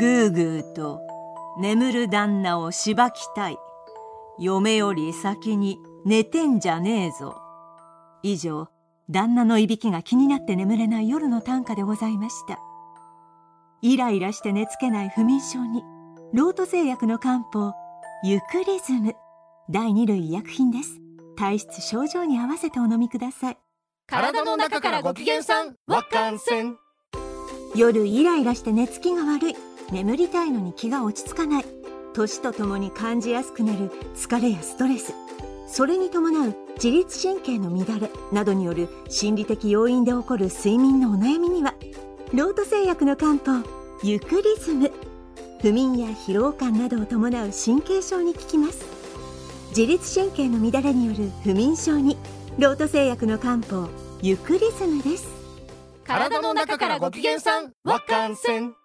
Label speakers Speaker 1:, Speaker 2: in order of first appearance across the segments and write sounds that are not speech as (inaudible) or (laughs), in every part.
Speaker 1: ぐーぐーと眠る旦那をしばきたい。嫁より先に寝てんじゃねえぞ。以上旦那のいびきが気になって眠れない夜の短歌でございました。イライラして寝つけない不眠症にロート製薬の漢方ユクリズム。第2類医薬品です。体質症状に合わせてお飲みください。
Speaker 2: 体の中からご機嫌さんわかんせん。
Speaker 1: 夜イライラして寝つきが悪い眠りたいのに気が落ち着かない。年とともに感じやすくなる。疲れやストレス。それに伴う自律神経の乱れなどによる心理的要因で起こる睡眠のお悩みにはロート製薬の漢方ユクリズム。不眠や疲労感などを伴う神経症に効きます。自律神経の乱れによる不眠症にロート製薬の漢方ユクリズムです。
Speaker 2: 体の中からご機嫌さんわかんせん。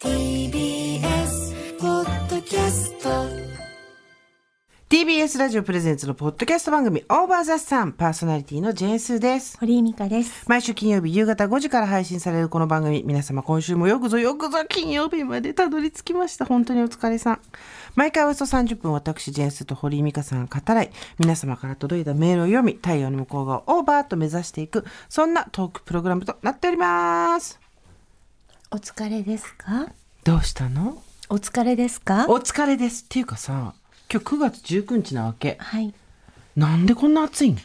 Speaker 3: TBS ポッドキャスト
Speaker 4: TBS ラジオプレゼンツのポッドキャスト番組オーバーザさんパーソナリティのジェーンスーです。
Speaker 1: 堀井美香です。
Speaker 4: 毎週金曜日夕方5時から配信されるこの番組。皆様今週もよくぞよくぞ金曜日までたどり着きました。本当にお疲れさん。毎回およそ30分私ジェーンスーと堀井美香さんが語らい。皆様から届いたメールを読み太陽の向こう側をオーバーと目指していくそんなトークプログラムとなっております
Speaker 1: お疲れですか？
Speaker 4: どうしたの？
Speaker 1: お疲れですか？
Speaker 4: お疲れです。っていうかさ今日9月19日なわけ。
Speaker 1: はい。
Speaker 4: なんでこんな暑いん？
Speaker 1: で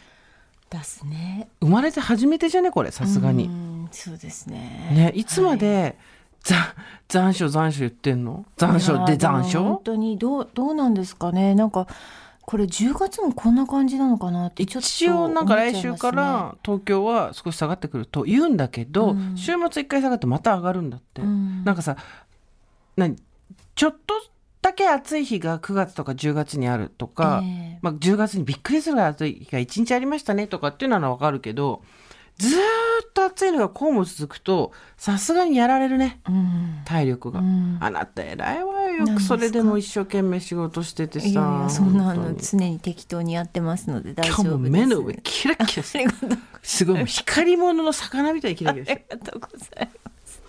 Speaker 1: すね。
Speaker 4: 生まれて初めてじゃね？これさすがに。
Speaker 1: うんそうですね。
Speaker 4: ねいつまで、ざ残暑残暑言ってんの？残暑で残
Speaker 1: いやーも本
Speaker 4: 暑
Speaker 1: 当にどうどうなんですかね。なんかこれ10月もこんな感じなのかなってちょっと
Speaker 4: 一応なんか来週から東京は少し下がってくると言うんだけど、
Speaker 1: うん。
Speaker 4: 週末一回下がってまた上がるんだって、
Speaker 1: うん。
Speaker 4: なんかさ何ちょっとだけ暑い日が9月とか10月にあるとか、
Speaker 1: ええ。
Speaker 4: まあ、10月にびっくりするぐらい暑い日が1日ありましたねとかっていうのはわかるけどずーっと暑いのがこうも続くとさすがにやられるね。
Speaker 1: うん。
Speaker 4: 体力が、
Speaker 1: うん。
Speaker 4: あなた偉いわよ。くそれでも一生懸命仕事しててさ
Speaker 1: いやいやそんなの常に適当にやってますので大
Speaker 4: 今
Speaker 1: 丈夫です。
Speaker 4: 日も目の上キラキラしてる。す。ごい光り物の魚みたいにキラキラしてる。
Speaker 1: ありがとうございます。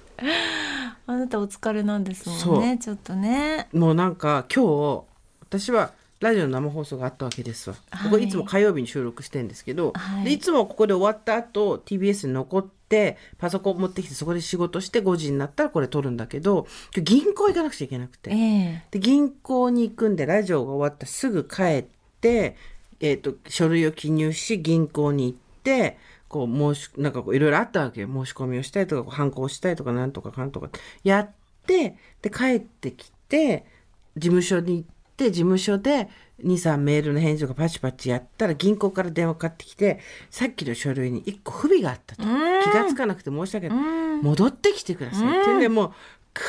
Speaker 1: あなたお疲れなんですもんね。ちょっとね。
Speaker 4: もうなんか今日私はラジオの生放送があったわけですわ、
Speaker 1: はい。
Speaker 4: ここいつも火曜日に収録してるんですけど、
Speaker 1: はい。
Speaker 4: でいつもここで終わった後 TBS に残ってパソコン持ってきてそこで仕事して5時になったらこれ撮るんだけど今日銀行行かなくちゃいけなくて、
Speaker 1: ええ。
Speaker 4: で銀行に行くんでラジオが終わったらすぐ帰って、えー、と書類を記入し銀行に行ってこう申しなんかこういろいろあったわけよ。申し込みをしたいとかこう反抗したいとかなんとかかんとかやってで帰ってきて事務所に行って事務所で23メールの返事がパチパチやったら銀行から電話かかってきてさっきの書類に1個不備があったと。気がつかなくて申し訳ない。戻ってきてくださいって。ん。でもう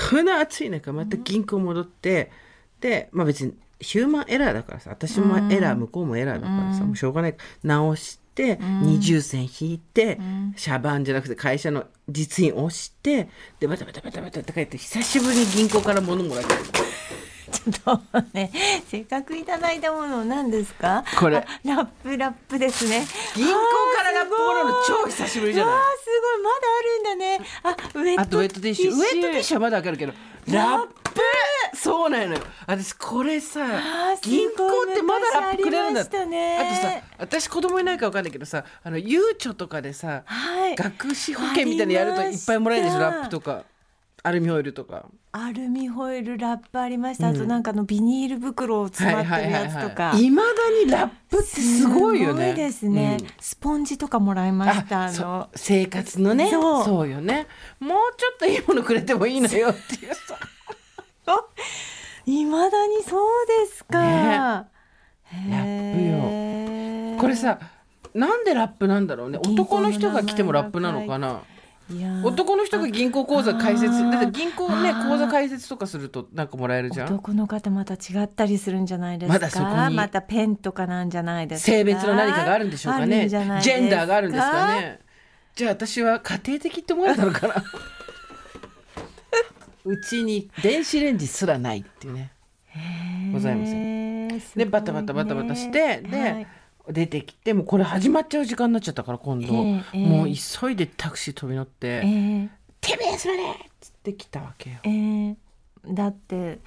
Speaker 4: この暑い中また銀行戻ってでまあ別にヒューマンエラーだからさ私もエラー向こうもエラーだからさもうしょうがない。直して二重線引いてシャバンじゃなくて会社の実印押してでバタバタバタバタって帰って久しぶりに銀行から物もらって
Speaker 1: ちょっとねせっかくいただいたもの何ですか？
Speaker 4: これ。
Speaker 1: あラップラップですね。
Speaker 4: 銀行からラップもらうの超久しぶりじゃない？
Speaker 1: わあすごい。まだあるんだね。あウェット
Speaker 4: ウェットティッシュ。ウェットティッシュはまだわかるけどラップ。そうなのよ。私これさ銀行ってまだラップくれるんだ
Speaker 1: 昔あね。
Speaker 4: あとさ私子供いないかわかんないけどさあのゆうちょとかでさ
Speaker 1: はい。
Speaker 4: 学資保険みたいなのやるといっぱいもらえるでしょラップとかアルミホイルとか。
Speaker 1: アルミホイルラップありました、あとなんかあのビニール袋を詰まってるやつとか、
Speaker 4: いまだにラップってすごいよね。
Speaker 1: すごいですね、
Speaker 4: うん。
Speaker 1: スポンジとかもらいましたあの。
Speaker 4: 生活のね。
Speaker 1: そう。
Speaker 4: そうよね。もうちょっといいものくれてもいいのよっていう。さ
Speaker 1: いまだにそうですか、
Speaker 4: ね。
Speaker 1: へー。
Speaker 4: これさなんでラップなんだろうね。男の人が来てもラップなのかな男の人が銀行口座開設だって銀行ね口座開設とかするとなんかもらえるじゃん。
Speaker 1: 男の方また違ったりするんじゃないですか？
Speaker 4: まだそこに
Speaker 1: またペンとかなんじゃないですか？
Speaker 4: 性別の何かがあるんでしょうかね。ジェンダーがあるんですかね。じゃあ私は家庭的って思われたのかな。(laughs) うちに電子レンジすらないっていうね。ございません。
Speaker 1: ん
Speaker 4: でバタバタバタバタしてで、
Speaker 1: はい
Speaker 4: 出てきてもうこれ始まっちゃう時間になっちゃったから今度、
Speaker 1: ええええ
Speaker 4: もう急いでタクシー飛び乗って
Speaker 1: えー「
Speaker 4: TBS まで!」っつって来たわけよ。
Speaker 1: えーだって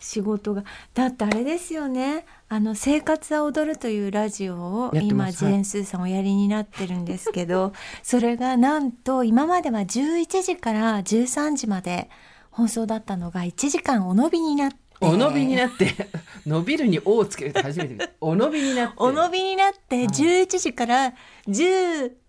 Speaker 1: 仕事がだってあれですよね。あの「生活は踊る」というラジオを
Speaker 4: やって
Speaker 1: 今ジェーン・スーさんおやりになってるんですけど (laughs) それがなんと今までは11時から13時まで放送だったのが1時間お伸びになって
Speaker 4: お伸びになって (laughs) 伸びるに「お」をつけるって初めて見た。お伸びになって。
Speaker 1: お伸びになって11時から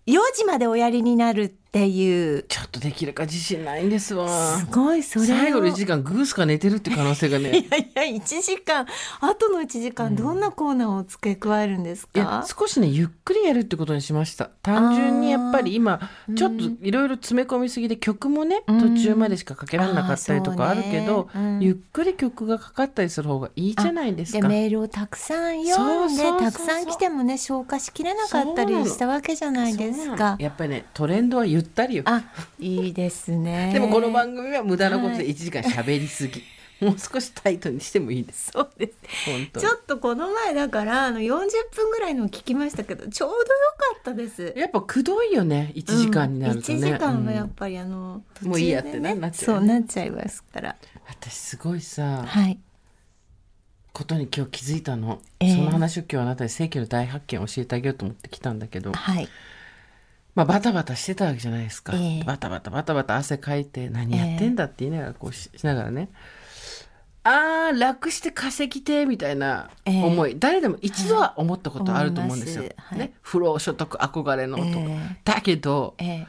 Speaker 1: 14時までおやりになるっていう。
Speaker 4: ちょっとできるか自信ないんですわ。
Speaker 1: すごいそれを。
Speaker 4: 最後の1時間グースか寝てるって可能性がね。(laughs)
Speaker 1: いやいや1時間。後の1時間どんなコーナーを付け加えるんです
Speaker 4: いや
Speaker 1: か、
Speaker 4: 少しねゆっくりやるってことにしました。単純にやっぱり今ちょっといろいろ詰め込みすぎで曲もね
Speaker 1: うん。
Speaker 4: 途中までしかかけられなかったりとかあるけど、
Speaker 1: ね。うん。
Speaker 4: ゆっくり曲がかかったりする方がいいじゃないです
Speaker 1: で
Speaker 4: か。
Speaker 1: メールをたくさん読んでたくさん来てもね消化しきれなかったりしたわけじゃないですか？
Speaker 4: やっぱりねトレンドはゆったりよ。
Speaker 1: あいいですね。(laughs)
Speaker 4: でもこの番組は無駄なことで
Speaker 1: はい
Speaker 4: 1時間喋りすぎ、もう少しタイトにしてもいいです。
Speaker 1: そうですちょっとこの前だからあの40分ぐらいの聞きましたけどちょうどよかったです。
Speaker 4: やっぱくどいよね1時間になるとね。
Speaker 1: うん1時間はや
Speaker 4: うん
Speaker 1: っぱりあの、ね
Speaker 4: もういいやってななっちゃう
Speaker 1: そうなっちゃいますから。
Speaker 4: 私すごいさ、
Speaker 1: はい。
Speaker 4: ことに今日気づいたの、
Speaker 1: ええ
Speaker 4: その話を今日あなたに世紀の大発見を教えてあげようと思って来たんだけど、
Speaker 1: はい。
Speaker 4: まあバタバタしてたわけじゃないですか、
Speaker 1: ええ。
Speaker 4: バタバタバタバタ汗かいて何やってんだって言いながらこうししながらね。あー楽して稼ぎてみたいな思い、誰でも一度は思ったことあると思うんですよ、
Speaker 1: はい。
Speaker 4: ね、不労所得憧れのとか、
Speaker 1: ええ。
Speaker 4: だけど
Speaker 1: ええ。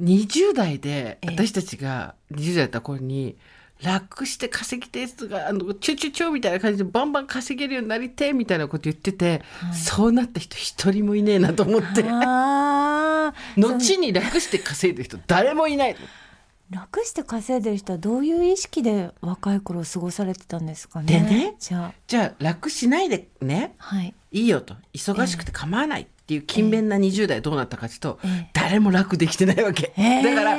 Speaker 4: 20代で
Speaker 1: ええ。
Speaker 4: 私たちが20代だった頃に楽して稼ぎてとかあのチュチュチュみたいな感じでバンバン稼げるようになりてえみたいなこと言ってて、そうなった人一人もいねえなと思って後に楽して稼いでる人誰もいない
Speaker 1: 楽して稼いでる人はどういう意識で若い頃過ごされてたんですかね。
Speaker 4: でね
Speaker 1: じゃあ
Speaker 4: じゃあ楽しないでね
Speaker 1: はい。
Speaker 4: いいよと忙しくて構わないっていう勤勉な20代どうなったかというと、
Speaker 1: ええ。
Speaker 4: 誰も楽できてないわけ、
Speaker 1: ええ。
Speaker 4: だから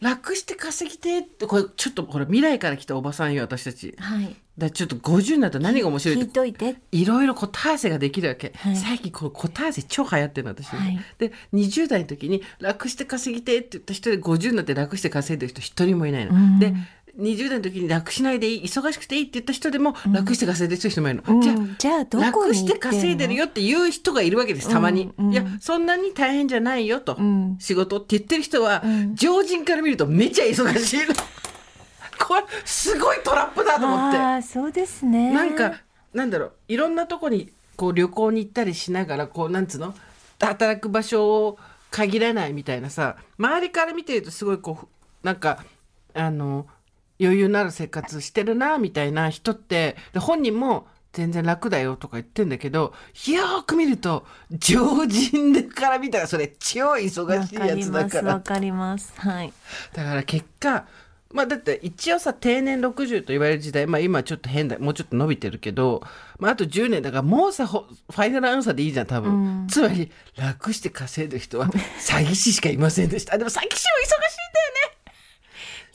Speaker 4: 楽して稼ぎてってこれちょっとこれ未来から来たおばさんよ私たち。
Speaker 1: はい。
Speaker 4: だちょっと50になったら何が面白いって
Speaker 1: 聞いといて。
Speaker 4: いろいろコターゼができるわけ、
Speaker 1: はい。
Speaker 4: 最近このコターゼ超流行ってるの私、
Speaker 1: はい。
Speaker 4: で20代の時に楽して稼ぎてって言った人で50になって楽して稼いでる人一人もいないの、
Speaker 1: うん。
Speaker 4: で20代の時に楽しないでいい忙しくていいって言った人でも楽して稼いでる人もいるの、
Speaker 1: うん。
Speaker 4: じゃあ
Speaker 1: じゃあどこ
Speaker 4: 楽して稼いでるよっていう人がいるわけですたまに、
Speaker 1: うんうん。
Speaker 4: いやそんなに大変じゃないよと、
Speaker 1: うん。
Speaker 4: 仕事って言ってる人は、
Speaker 1: うん。
Speaker 4: 常人から見るとめちゃ忙しいの。(laughs) これすごいトラップだと思って。
Speaker 1: ああそうですね。
Speaker 4: なんかなんだろういろんなとこにこう旅行に行ったりしながらこうなんつうの？働く場所を限らないみたいなさ周りから見てるとすごいこうなんかあの余裕のある生活してるなみたいな人ってで本人も全然楽だよとか言ってんだけどよーく見ると常人でから見たらそれ超忙しいやつだから。
Speaker 1: わかります。はい。
Speaker 4: だから結果まあだって一応さ定年60と言われる時代まあ今ちょっと変だもうちょっと伸びてるけど、まあ、あと10年だからもうさほファイナルアンサーでいいじゃん多分、
Speaker 1: うん。
Speaker 4: つまり楽して稼いでる人は詐欺師しかいませんでした。あでも詐欺師も忙し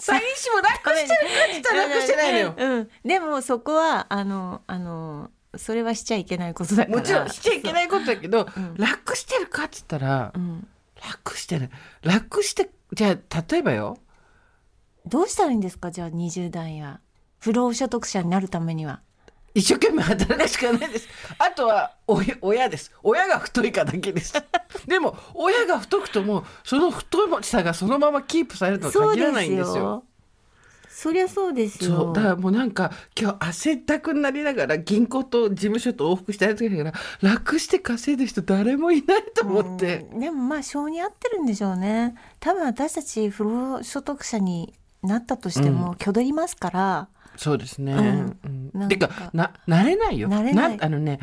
Speaker 4: 詐欺師も楽してるか楽してないのよ
Speaker 1: うん。でもそこはあのあのそれはしちゃいけないことだから。
Speaker 4: もちろんしちゃいけないことだけど、
Speaker 1: うん
Speaker 4: 楽してるかっつったら、
Speaker 1: うん。
Speaker 4: 楽してる楽してじゃあ例えばよ
Speaker 1: どうしたらいいんですかじゃあ20代は不労所得者になるためには。
Speaker 4: 一生懸命働くしかないです。あとは親親です。親が太いかだけです。(laughs) でも親が太くともその太さがそのままキープされるとは限らないんですよ。。
Speaker 1: そりゃそうですよ。
Speaker 4: そうだからもうなんか今日汗だくになりながら銀行と事務所と往復してやってるから楽して稼いでる人誰もいないと思って、
Speaker 1: うんでもまあ性に合ってるんでしょうね多分私たち不労所得者になったとしても挙取りますから、
Speaker 4: そうですね。
Speaker 1: う
Speaker 4: てかな慣れないよ。
Speaker 1: 慣れない。
Speaker 4: あのね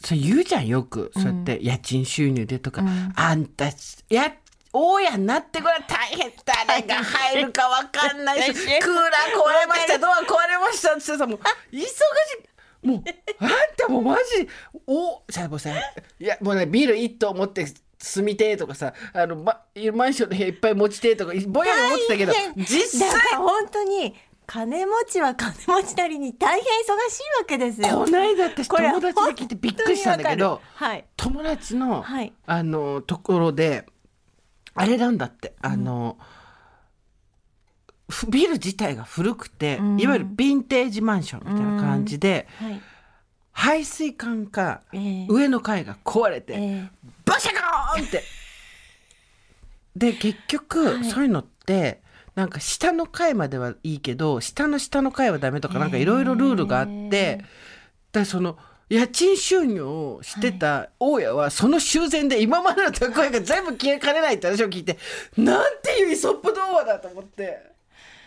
Speaker 4: そう言うじゃんよく。そうやって家賃収入でとか、
Speaker 1: うん。
Speaker 4: あんたや大家になってこれ大変誰が入るかわかんないしクーラー壊れましたドア壊れましたってさもう忙しい。もうあんたもうマジおさもうさいやもうねビル一棟持って住みてえとかさあの、ま、マンションの部屋いっぱい持ちてえとかぼやが思ってたけど実際
Speaker 1: 本当に金持ちは金持ちなりに大変忙しいわけですよ。
Speaker 4: こないだ私友達で聞いてびっくりしたんだけど
Speaker 1: はい。
Speaker 4: 友達の、
Speaker 1: はい。
Speaker 4: あのところであれなんだってあの、ふビル自体が古くて、
Speaker 1: うん。
Speaker 4: いわゆるヴィンテージマンションみたいな感じで、
Speaker 1: はい。
Speaker 4: 排水管か
Speaker 1: えー
Speaker 4: 上の階が壊れて、
Speaker 1: え。
Speaker 4: バシャコーンって。で結局、
Speaker 1: はい。
Speaker 4: そういうのってなんか下の階まではいいけど下の下の階はダメとかなんかいろいろルールがあって、だその家賃収入をしてた大家はその修繕で今までの蓄えが全部消えかねないって話を聞いてなんていうイソップ童話だと思って。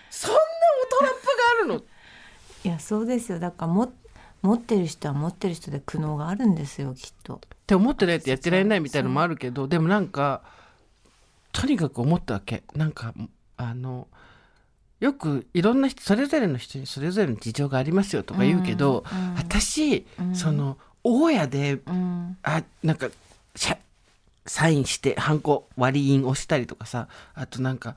Speaker 4: そんなトラップがあるの？(laughs)
Speaker 1: いやそうですよ。だからも持ってる人は持ってる人で苦悩があるんですよきっと。
Speaker 4: って思ってないとやってられないみたいなのもあるけどでもなんかとにかく思ったわけ。なんかあのよくいろんな人それぞれの人にそれぞれの事情がありますよとか言うけど、
Speaker 1: うんうん
Speaker 4: 私、
Speaker 1: うん。
Speaker 4: その大家で
Speaker 1: うん。
Speaker 4: あなんかサインしてハンコ割り印押したりとかさあとなんか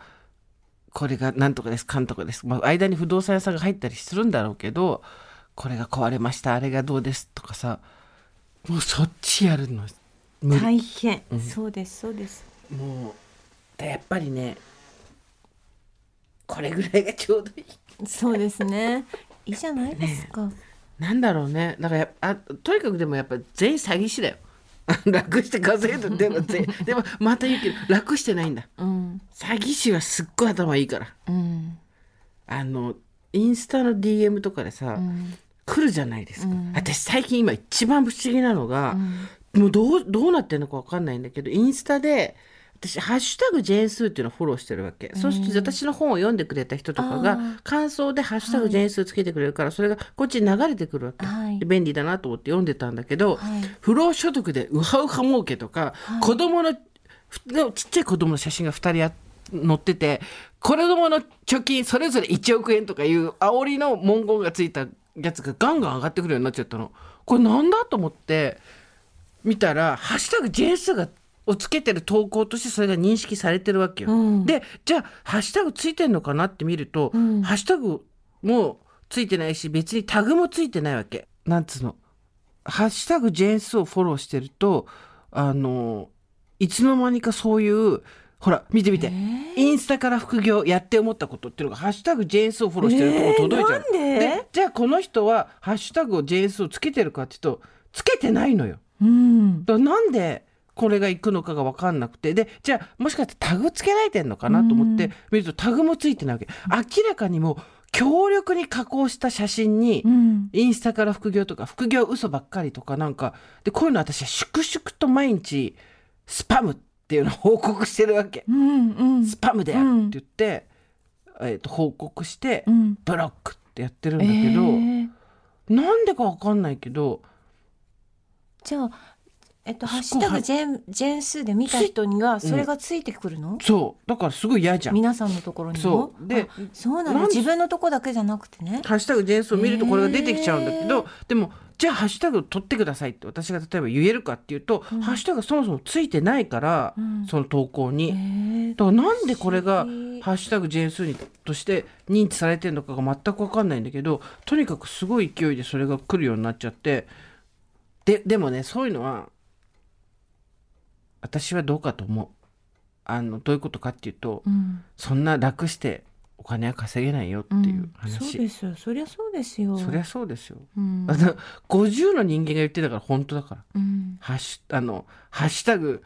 Speaker 4: これがなんとかですかんとかです、まあ、間に不動産屋さんが入ったりするんだろうけどこれが壊れましたあれがどうですとかさもうそっちやるの
Speaker 1: 大変、
Speaker 4: うん。
Speaker 1: そうですそうです。
Speaker 4: もうでやっぱりねこれぐらいがちょうどいい。
Speaker 1: そうですね。いいじゃないですか、
Speaker 4: なんだろうね。だからやあとにかくでもやっぱ全員詐欺師だよ。(laughs) 楽して稼いででも (laughs) 全員でもまた言うけど楽してないんだ。
Speaker 1: うん。
Speaker 4: 詐欺師はすっごい頭いいから。
Speaker 1: うん。
Speaker 4: あのインスタの DM とかでさ、
Speaker 1: うん。
Speaker 4: 来るじゃないですか、
Speaker 1: うん。
Speaker 4: 私最近今一番不思議なのが、
Speaker 1: うん。
Speaker 4: もうどうどうなってるのかわかんないんだけどインスタで私「ハッシュタグジェーンスー」っていうのをフォローしてるわけ、そうすると私の本を読んでくれた人とかが感想で「ハッシュタグジェーンスー」つけてくれるから、それがこっちに流れてくるわけ、
Speaker 1: はい。
Speaker 4: で便利だなと思って読んでたんだけど、
Speaker 1: はい。
Speaker 4: 不労所得でウハウハ儲けとか、子供のちっちゃい子供の写真が2人あ載ってて子供の貯金それぞれ1億円とかいう煽りの文言がついたやつがガンガン上がってくるようになっちゃったの。これなんだと思って見たら「ハッシュタグ JS が」をつけてる投稿としてそれが認識されてるわけよ。
Speaker 1: うん
Speaker 4: でじゃあハッシュタグついてんのかなって見ると、
Speaker 1: うん
Speaker 4: ハッシュタグもついてないし別にタグもついてないわけ。なんつうの？ハッシュタグジェーンスをフォローしてるとあのいつの間にかそういうほら見て見て、インスタから副業やって思ったことっていうのが「ハッシュタグジェーンスをフォローしてるとこ届いちゃう、
Speaker 1: えー？で？
Speaker 4: じゃあこの人は「ハッシュタグをジェーンスをつけてるかっていうとつけてないのよ。
Speaker 1: うん
Speaker 4: だなんでこれが行くのかが分かんなくて。でじゃあもしかしてタグつけられてんのかなと思って見るとタグもついてないわけ。明らかにもう強力に加工した写真に、
Speaker 1: うん。
Speaker 4: インスタから副業とか副業嘘ばっかりとかなんかでこういうの私は粛々と毎日スパムっていうのを報告してるわけ、
Speaker 1: うんうん。
Speaker 4: スパムであるって言って、えー、と報告して、
Speaker 1: うん。
Speaker 4: ブロックってやってるんだ
Speaker 1: え
Speaker 4: けど、
Speaker 1: ー。
Speaker 4: なんでか分かんないけど
Speaker 1: じゃあえっと、ハッシュタグジェン、ジェンスで見た人には、それがついてくるの、
Speaker 4: そう。だからすごい嫌じゃん。
Speaker 1: 皆さんのところにも。
Speaker 4: そう。で
Speaker 1: あそうな
Speaker 4: なん
Speaker 1: 自分のとこだけじゃなくてね。
Speaker 4: ハッシュタグジェンスを見るとこれが出てきちゃうんだけど、でもじゃあハッシュタグ取ってくださいって私が例えば言えるかっていうと、ハッシュタグがそもそもついてないから、
Speaker 1: うん。
Speaker 4: その投稿に、
Speaker 1: えー。
Speaker 4: だからなんでこれがハッシュタグジェンスにとして認知されてるのかが全く分かんないんだけどとにかくすごい勢いでそれが来るようになっちゃって。ででもねそういうのは私はどうかと思う。あのどういうことかっていうと、
Speaker 1: うん。
Speaker 4: そんな楽してお金は稼げないよっていう話、
Speaker 1: そうですよ。そりゃそうですよ。
Speaker 4: そりゃそうですよ。
Speaker 1: うん。
Speaker 4: あの50の人間が言ってたから本当だから。
Speaker 1: うん。
Speaker 4: ハッシュあのハッシュタグ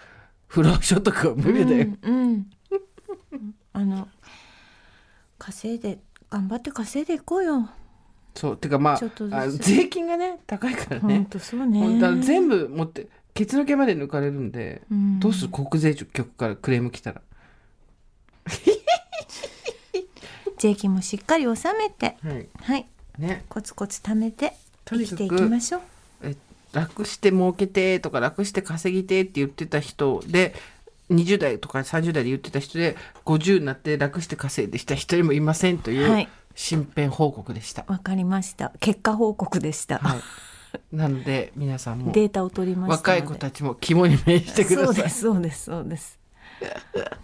Speaker 4: 不労所得は無理だよ。
Speaker 1: うん、うん。あの稼いで頑張って稼いでいこうよ。
Speaker 4: そう。てかまあ税金がね高いから
Speaker 1: 本
Speaker 4: ね。
Speaker 1: 当そうね。
Speaker 4: 本当は全部持ってケツの毛まで抜かれるんで、
Speaker 1: うん。
Speaker 4: どうする？国税局からクレーム来たら。(laughs)
Speaker 1: 税金もしっかり納めて。
Speaker 4: はい。
Speaker 1: はい。
Speaker 4: ね。
Speaker 1: コツコツ貯めて生きていきましょう。
Speaker 4: え楽して儲けてとか楽して稼ぎてって言ってた人で20代とか30代で言ってた人で50になって楽して稼いできた人もいませんという
Speaker 1: はい。
Speaker 4: 身辺報告でした。
Speaker 1: わかりました。結果報告でした、
Speaker 4: はい、なので皆さんも
Speaker 1: データを取りまし
Speaker 4: 若い子たちも肝に銘じてください。
Speaker 1: そうですそうですそうです。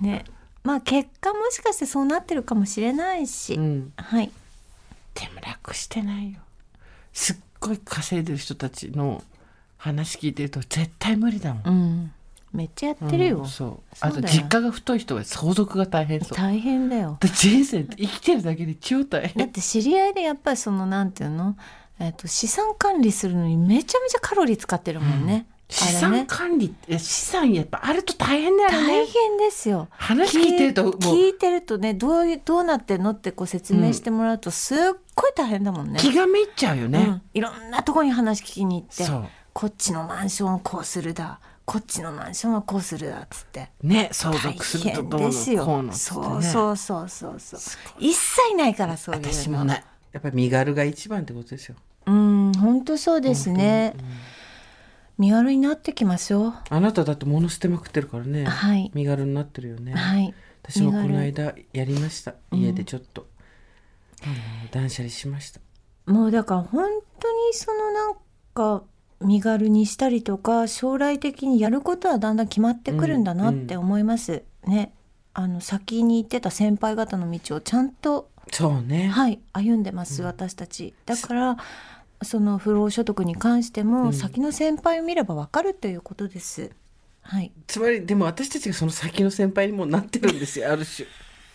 Speaker 1: ね。まあ結果もしかしてそうなってるかもしれないし、
Speaker 4: うん、
Speaker 1: はい。
Speaker 4: でも楽してないよ。すっごい稼いでる人たちの話聞いてると絶対無理だもん。
Speaker 1: うん。めっちゃやってるよ、
Speaker 4: うんそう。あと実家が太い人は相続が大変そう。
Speaker 1: 大変だよ。
Speaker 4: で人生って生きてるだけで超大
Speaker 1: だっ
Speaker 4: 変
Speaker 1: て知り合いでやっぱりそのなんていうの、えっと資産管理するのにめちゃめちゃカロリー使ってるもんね、
Speaker 4: 資産
Speaker 1: あれね
Speaker 4: 管理って資産やっぱあると大変だよ
Speaker 1: 大
Speaker 4: ね
Speaker 1: 変ですよ。
Speaker 4: 話聞いてると
Speaker 1: 聞いてるとねどうどうなってんのってこう説明してもらうとすっごい大変だもんね、
Speaker 4: 気がめいっちゃうよね、
Speaker 1: うん、いろんなところに話聞きに行ってこっちのマンションをこうするだこっちのマンションはこうするだっつって。
Speaker 4: ね相
Speaker 1: 大
Speaker 4: 続すると
Speaker 1: 変
Speaker 4: どうの
Speaker 1: ですよ
Speaker 4: こうのっつってね。
Speaker 1: そうそうそうそう。そう一切ないからそういうの。
Speaker 4: 私もないやっぱり身軽が一番ってことですよ。
Speaker 1: うん本当そうですね。身軽になってきましょう。
Speaker 4: あなただって物捨てまくってるからね、
Speaker 1: はい。
Speaker 4: 身軽になってるよね、
Speaker 1: はい。
Speaker 4: 私もこの間やりました。家でちょっと、あの断捨離しました。
Speaker 1: もうだから本当にそのなんか身軽にしたりとか将来的にやることはだんだん決まってくるんだなって思います、ね。あの先に行ってた先輩方の道をちゃんと
Speaker 4: そうね、
Speaker 1: はい歩んでます、私たち。だからその不労所得に関しても、先の先輩を見ればわかるということです。はい。
Speaker 4: つまりでも私たちがその先の先輩にもなってるんですよある種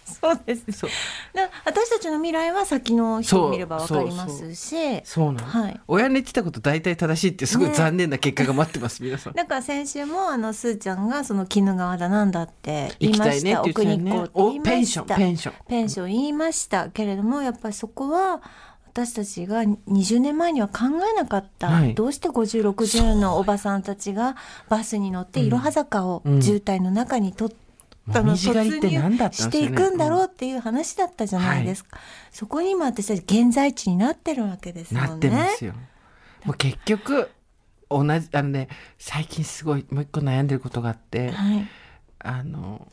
Speaker 4: (laughs)
Speaker 1: そうです
Speaker 4: そう。
Speaker 1: だ私たちの未来は先の人を見ればわかりますし。
Speaker 4: そうなの、
Speaker 1: はい。
Speaker 4: 親の言ってたこと大体正しいってすごい
Speaker 1: ね
Speaker 4: 残念な結果が待ってます、皆さん。
Speaker 1: だから先週もあのすーちゃんがその鬼怒川だなんだって言いました、
Speaker 4: ね
Speaker 1: 奥日光って言いました。
Speaker 4: おペンションペンション。
Speaker 1: ペンション。言いましたけれどもやっぱりそこは私たちが20年前には考えなかった、
Speaker 4: はい。
Speaker 1: どうして5060のおばさんたちがバスに乗っていろは坂を
Speaker 4: うん
Speaker 1: 渋滞の中にとっあの
Speaker 4: もみじ狩りって何だったん
Speaker 1: していくんだろうっていう話だったじゃないですか、そこに今私たち現在地になってるわけですもんね。
Speaker 4: なってますよ。もう結局同じあのね最近すごいもう一個悩んでることがあって、
Speaker 1: はい。
Speaker 4: あの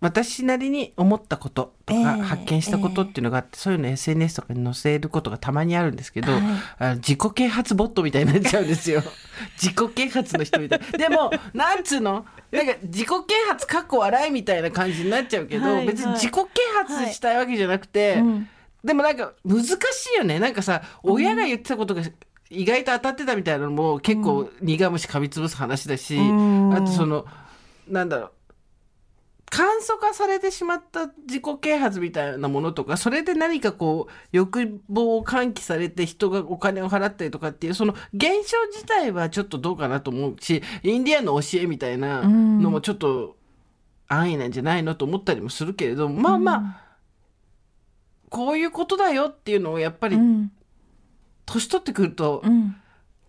Speaker 4: 私なりに思ったこととか、
Speaker 1: ええ
Speaker 4: 発見したことっていうのがあって、そういうの SNS とかに載せることがたまにあるんですけど、
Speaker 1: はい。
Speaker 4: あの自己啓発ボットみたいになっちゃうんですよ。(laughs) 自己啓発の人みたい。でもなんつうの？なんか自己啓発かっこ笑いみたいな感じになっちゃうけど、
Speaker 1: はい
Speaker 4: 別に自己啓発したいわけじゃなくて、
Speaker 1: うん。
Speaker 4: でもなんか難しいよね。なんかさ親が言ってたことが意外と当たってたみたいなのも結構苦虫噛みつぶす話だし、
Speaker 1: うん。
Speaker 4: あとそのなんだろう簡素化されてしまった自己啓発みたいなものとかそれで何かこう欲望を喚起されて人がお金を払ったりとかっていうその現象自体はちょっとどうかなと思うしインディアンの教えみたいなのもちょっと安易なんじゃないのと思ったりもするけれどまあまあ、こういうことだよっていうのをやっぱり
Speaker 1: うん。
Speaker 4: 年取ってくると
Speaker 1: うん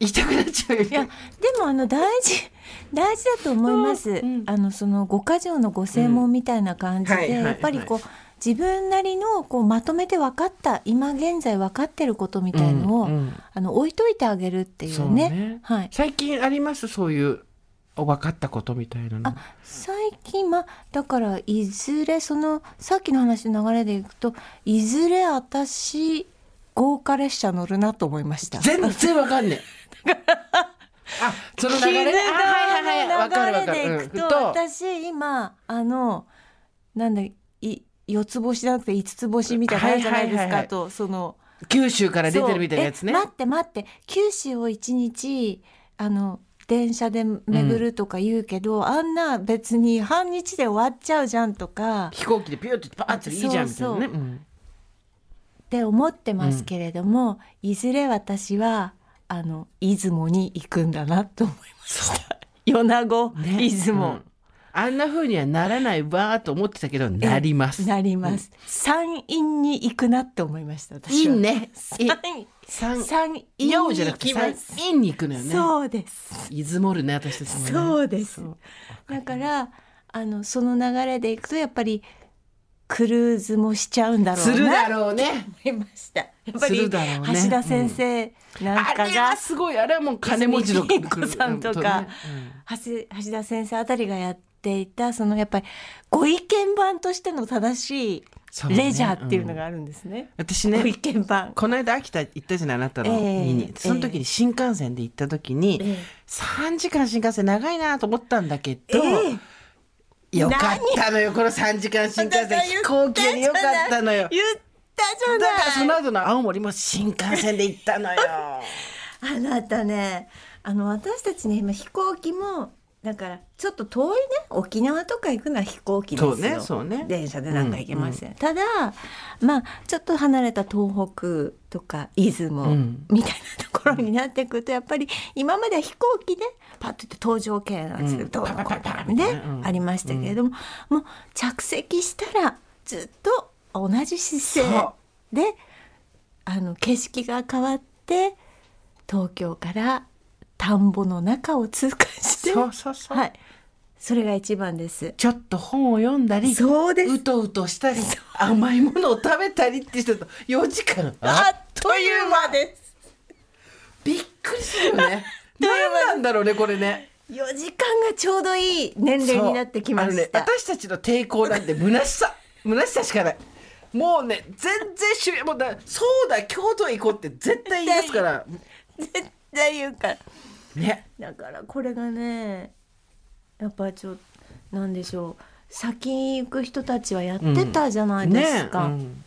Speaker 4: 言いたくなっちゃうよね。
Speaker 1: いやでもあの大事 (laughs) 大事だと思います、
Speaker 4: うん。うん
Speaker 1: あのその五箇条のご専門みたいな感じで、
Speaker 4: うん。はいはい
Speaker 1: やっぱりこう自分なりのこうまとめて分かった今現在分かってることみたいのを、
Speaker 4: うんうん。
Speaker 1: あの置いといてあげるっていうね。
Speaker 4: ね。
Speaker 1: はい。
Speaker 4: 最近ありますそういう分かったことみたいなの？
Speaker 1: あ最近まあだからいずれそのさっきの話の流れでいくといずれ私豪華列車乗るなと思いました。
Speaker 4: 全然わかんねえあその流れ？ねあはいはいはい。わかるわかる。
Speaker 1: 流れでいくと、
Speaker 4: うん。と。
Speaker 1: 私今あのなんだい四つ星じゃなくて五つ星みたいなじゃないですか、とその
Speaker 4: 九州から出てるみたいなやつね。
Speaker 1: 待って待って。九州を一日あの電車で巡るとか言うけど、あんな別に半日で終わっちゃうじゃんとか。
Speaker 4: 飛行機でピューってパーっていいじゃんみたいなね。
Speaker 1: そうって思ってますけれども、いずれ私はあの出雲に行くんだなと思いました。米子、
Speaker 4: うんね。
Speaker 1: 出雲、
Speaker 4: うん。あんな風にはならないわーと思ってたけどなります。
Speaker 1: なります。山陰に行くなって思いました。私は。
Speaker 4: ね。
Speaker 1: 山山陰に
Speaker 4: ようじゃなくて三
Speaker 1: 行きます。
Speaker 4: 陰に行くのよね
Speaker 1: そうです。
Speaker 4: 出雲るね私たちもね。
Speaker 1: そうです。だからあのその流れでいくとやっぱりクルーズもしちゃうんだろうな
Speaker 4: するだろうね。
Speaker 1: 思いました。やっぱ
Speaker 4: す
Speaker 1: り
Speaker 4: ね。
Speaker 1: 橋田先生なん
Speaker 4: あ
Speaker 1: かが
Speaker 4: すごいあれはもう金持ちの
Speaker 1: 子さんとか
Speaker 4: うん
Speaker 1: 橋橋田先生あたりがやっていたそのやっぱりご意見番としての正しいレジャーっていうのがあるんですね。
Speaker 4: 私ね
Speaker 1: ご意見番。
Speaker 4: この間秋田行ったじゃないあなたの？
Speaker 1: ええ。
Speaker 4: 家に、その時に新幹線で行った時に、
Speaker 1: ええ。
Speaker 4: 3時間新幹線長いなと思ったんだけど、
Speaker 1: え
Speaker 4: よかったのよこの3時間新幹線。飛行機よりよかったのよ。
Speaker 1: 言ったじゃ
Speaker 4: だ。からそ
Speaker 1: ない。
Speaker 4: の後の青森も新幹線で行ったのよ。(laughs)
Speaker 1: あなたねあの私たちね今飛行機もだからちょっと遠いね沖縄とか行くのは飛行機ですよ。
Speaker 4: そうねそうね。
Speaker 1: 電車でなんか行けません、ただまあちょっと離れた東北とか出雲
Speaker 4: うん。
Speaker 1: みたいなところになってくるとやっぱり今までは飛行機でパッと言って搭乗券なんですけど、
Speaker 4: うん
Speaker 1: どうのこうねありましたけれども、もう着席したらずっと同じ姿勢。であの景色が変わって東京から田んぼの中を通過して。
Speaker 4: そうそうそう、
Speaker 1: はい、それが一番です。
Speaker 4: ちょっと本を読んだり
Speaker 1: そうです。
Speaker 4: うとうとしたり甘いものを食べたりって人と4時 (laughs) 間。あっという間。
Speaker 1: です。
Speaker 4: びっくりするよね。(laughs) 何なんだろうねこれね。
Speaker 1: 4時間がちょうどいい年齢になってきました。
Speaker 4: 私たちの抵抗なんて虚しさ。虚しさしかないもうね全然主義もうだそうだ京都へ行こうって絶対言い出すから。
Speaker 1: 絶対言うから。
Speaker 4: ね。
Speaker 1: だからこれがね、やっぱちょっとなんでしょう。先行く人たちはやってたじゃないですか。
Speaker 4: ねうん。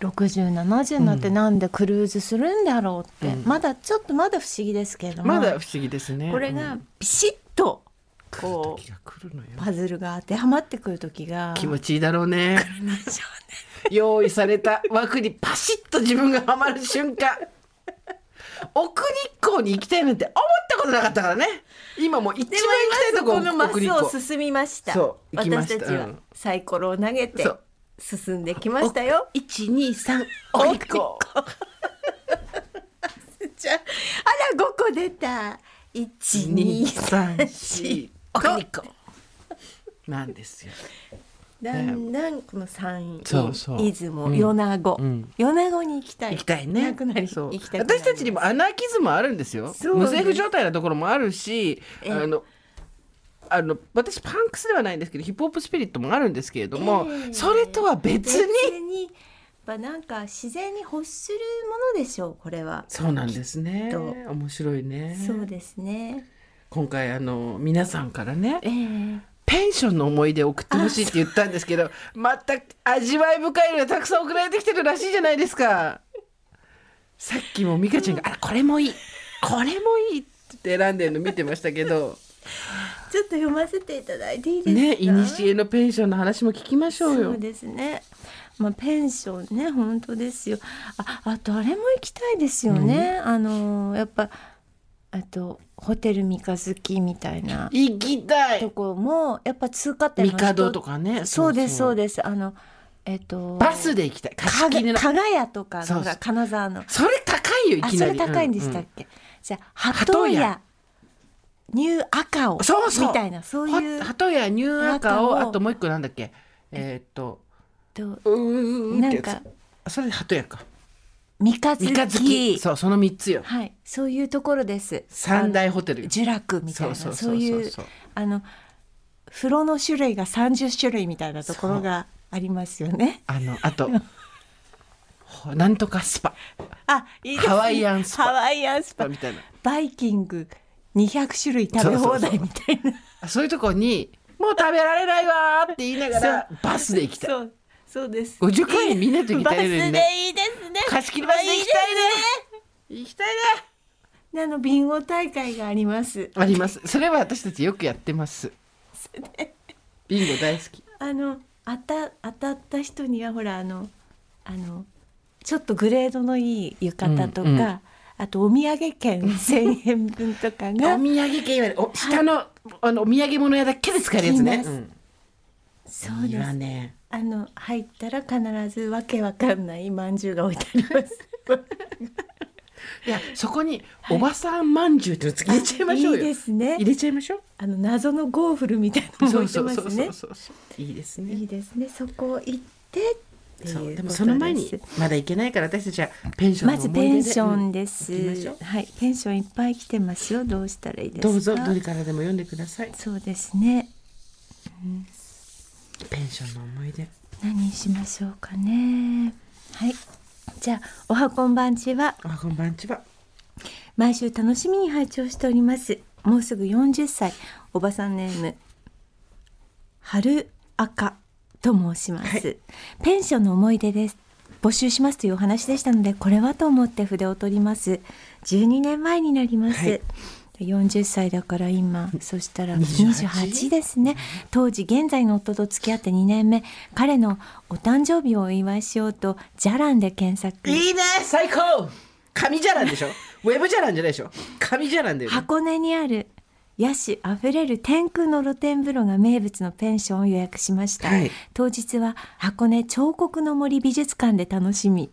Speaker 1: 60、70になってなんでクルーズするんだろうって、
Speaker 4: うん。
Speaker 1: まだちょっとまだ不思議ですけれども、
Speaker 4: まだ不思議ですね。
Speaker 1: これが
Speaker 4: うん。
Speaker 1: ビシッと
Speaker 4: 来る
Speaker 1: こうパズルが当てはまってくる時が。
Speaker 4: 気持ちいいだろうね用意された枠にパシッと自分がはまる瞬間。奥日光に行きたいなんて思ったことなかったからね。今もう一番行きたいとこ
Speaker 1: このマスを進みました。
Speaker 4: そう行きました。
Speaker 1: 私たちは
Speaker 4: うん。
Speaker 1: サイコロを投げて進んできましたよ。
Speaker 4: 一二三
Speaker 1: お
Speaker 4: 奥日光。(laughs)
Speaker 1: じゃああら5個出た。
Speaker 4: 一二三
Speaker 1: 123
Speaker 4: 四奥日光。なんですよ
Speaker 1: だんだんこの山陰
Speaker 4: そうそう。
Speaker 1: 出雲、
Speaker 4: うん。
Speaker 1: 米子、
Speaker 4: うん。
Speaker 1: 米子に行きたい。
Speaker 4: 行きたいね。私たちにもアナーキズムあるんですよ。無政府状態なところもあるし
Speaker 1: ええ。
Speaker 4: あのあの私パンクスではないんですけどヒップホップスピリットもあるんですけれども、
Speaker 1: ええ。
Speaker 4: それとは別
Speaker 1: 別
Speaker 4: に
Speaker 1: にやっぱなんか自然に欲するものでしょうこれは、
Speaker 4: そうなんですね。面白いね。
Speaker 1: そうですね。
Speaker 4: 今回あの皆さんからね
Speaker 1: ええ
Speaker 4: ペンションの思い出を送ってほしいって言ったんですけどまた味わい深いのがたくさん送られてきてるらしいじゃないですか。さっきも美香ちゃんが「あらこれもいい。これもいい」って選んでるの見てましたけど。
Speaker 1: ちょっと読ませていただいていいですか？
Speaker 4: ねいにしえのペンションの話も聞きましょうよ。
Speaker 1: そうですね。まあペンションね本当ですよ。ああとあれも行きたいですよね。あのやっぱあとホテル三日月みたいな。
Speaker 4: 行きたい。
Speaker 1: とこもやっぱ通過点の人。
Speaker 4: 帝とかね。
Speaker 1: そうですそう
Speaker 4: で
Speaker 1: です。あのえっと
Speaker 4: バスで行きたい。
Speaker 1: 加賀屋とか
Speaker 4: そうそう。
Speaker 1: ほら金沢の。
Speaker 4: それ高いよい
Speaker 1: あ
Speaker 4: きなり。
Speaker 1: それ高いんでしたっけ、じゃあ鳩
Speaker 4: 鳩屋。
Speaker 1: 屋ニュー赤尾
Speaker 4: そうそう。
Speaker 1: みたいなそういう。
Speaker 4: は鳩屋ニューアカ
Speaker 1: 中を
Speaker 4: をあともう一個なんだっけ？えーっと。
Speaker 1: となんか。
Speaker 4: あそれ鳩屋か
Speaker 1: 三日月。
Speaker 4: 三日月。そうその三つよ。
Speaker 1: はい。そういうところです。
Speaker 4: 三大ホテル
Speaker 1: 呪楽みたいな。
Speaker 4: そ
Speaker 1: そういうあの風呂の種類が30種類みたいなところがありますよね。
Speaker 4: あのあとほ (laughs) なんとかスパ。
Speaker 1: あいい
Speaker 4: ハワイアンスパ。
Speaker 1: ハワイアンスパ。
Speaker 4: みたいな。
Speaker 1: バイキング200種類食べ放題みたいな。
Speaker 4: あそういうとこにもう食べられないわーって言いながらバスで行きたい
Speaker 1: そうです。
Speaker 4: 50回みんなと行きたいのにね
Speaker 1: でいいですね。
Speaker 4: 貸し切りバスで行きたいね。行きたいね
Speaker 1: ね。あのビンゴ大会があります。
Speaker 4: あります。それは私たちよくやってます。ビンゴ大好き。
Speaker 1: あの当た当たった人にはほらあのあのちょっとグレードのいい浴衣とか、
Speaker 4: うんうん。
Speaker 1: あとお土産券 (laughs) 1,000円分とか
Speaker 4: お
Speaker 1: が
Speaker 4: 土産系はお下の,、あのお土産物屋だけで使えるやつね。うん。
Speaker 1: そうです。
Speaker 4: わね
Speaker 1: あの入ったら必ずわけわかんない饅頭が置いてあります。(laughs)
Speaker 4: いやそこにおばさんまんじゅうっていうの入れちゃいましょうよ
Speaker 1: いいですね
Speaker 4: 入れちゃいましょう
Speaker 1: あの謎のゴーフルみたいなのも置いてますね。
Speaker 4: そうそうそういいですね
Speaker 1: いいですね。そこ行ってっていう
Speaker 4: そうでもその前に
Speaker 1: です
Speaker 4: まだ行けないから私たちはペンションの
Speaker 1: まず
Speaker 4: 思い出で
Speaker 1: ペンションです。
Speaker 4: うん行きましょう
Speaker 1: はい、ペンションいっぱい来てますよ。どうしたらいいですか？
Speaker 4: どうぞどれからでも読んでください
Speaker 1: そうですね。
Speaker 4: ペンションの思い出。
Speaker 1: 何にしましょうかね。はい。じゃあおはこんばんちは。
Speaker 4: あこんばんちは。
Speaker 1: 毎週楽しみに拝聴しております。もうすぐ40歳おばさんネーム春赤と申します、
Speaker 4: はい。
Speaker 1: ペンションの思い出です。募集しますというお話でしたのでこれはと思って筆を取ります。12年前になります、
Speaker 4: はい
Speaker 1: 40歳だから今そしたら
Speaker 4: 28?
Speaker 1: 28ですね。当時現在の夫と付き合って2年目。彼のお誕生日をお祝いしようとジャランで検索。
Speaker 4: いいね！最高！紙じゃらんでしょ？(laughs) ウェブじゃらんじゃないでしょ？紙じゃらんだよね。
Speaker 1: 箱根にある野手あふれる天空の露天風呂が名物のペンションを予約しました、
Speaker 4: はい。
Speaker 1: 当日は箱根彫刻の森美術館で楽しみ。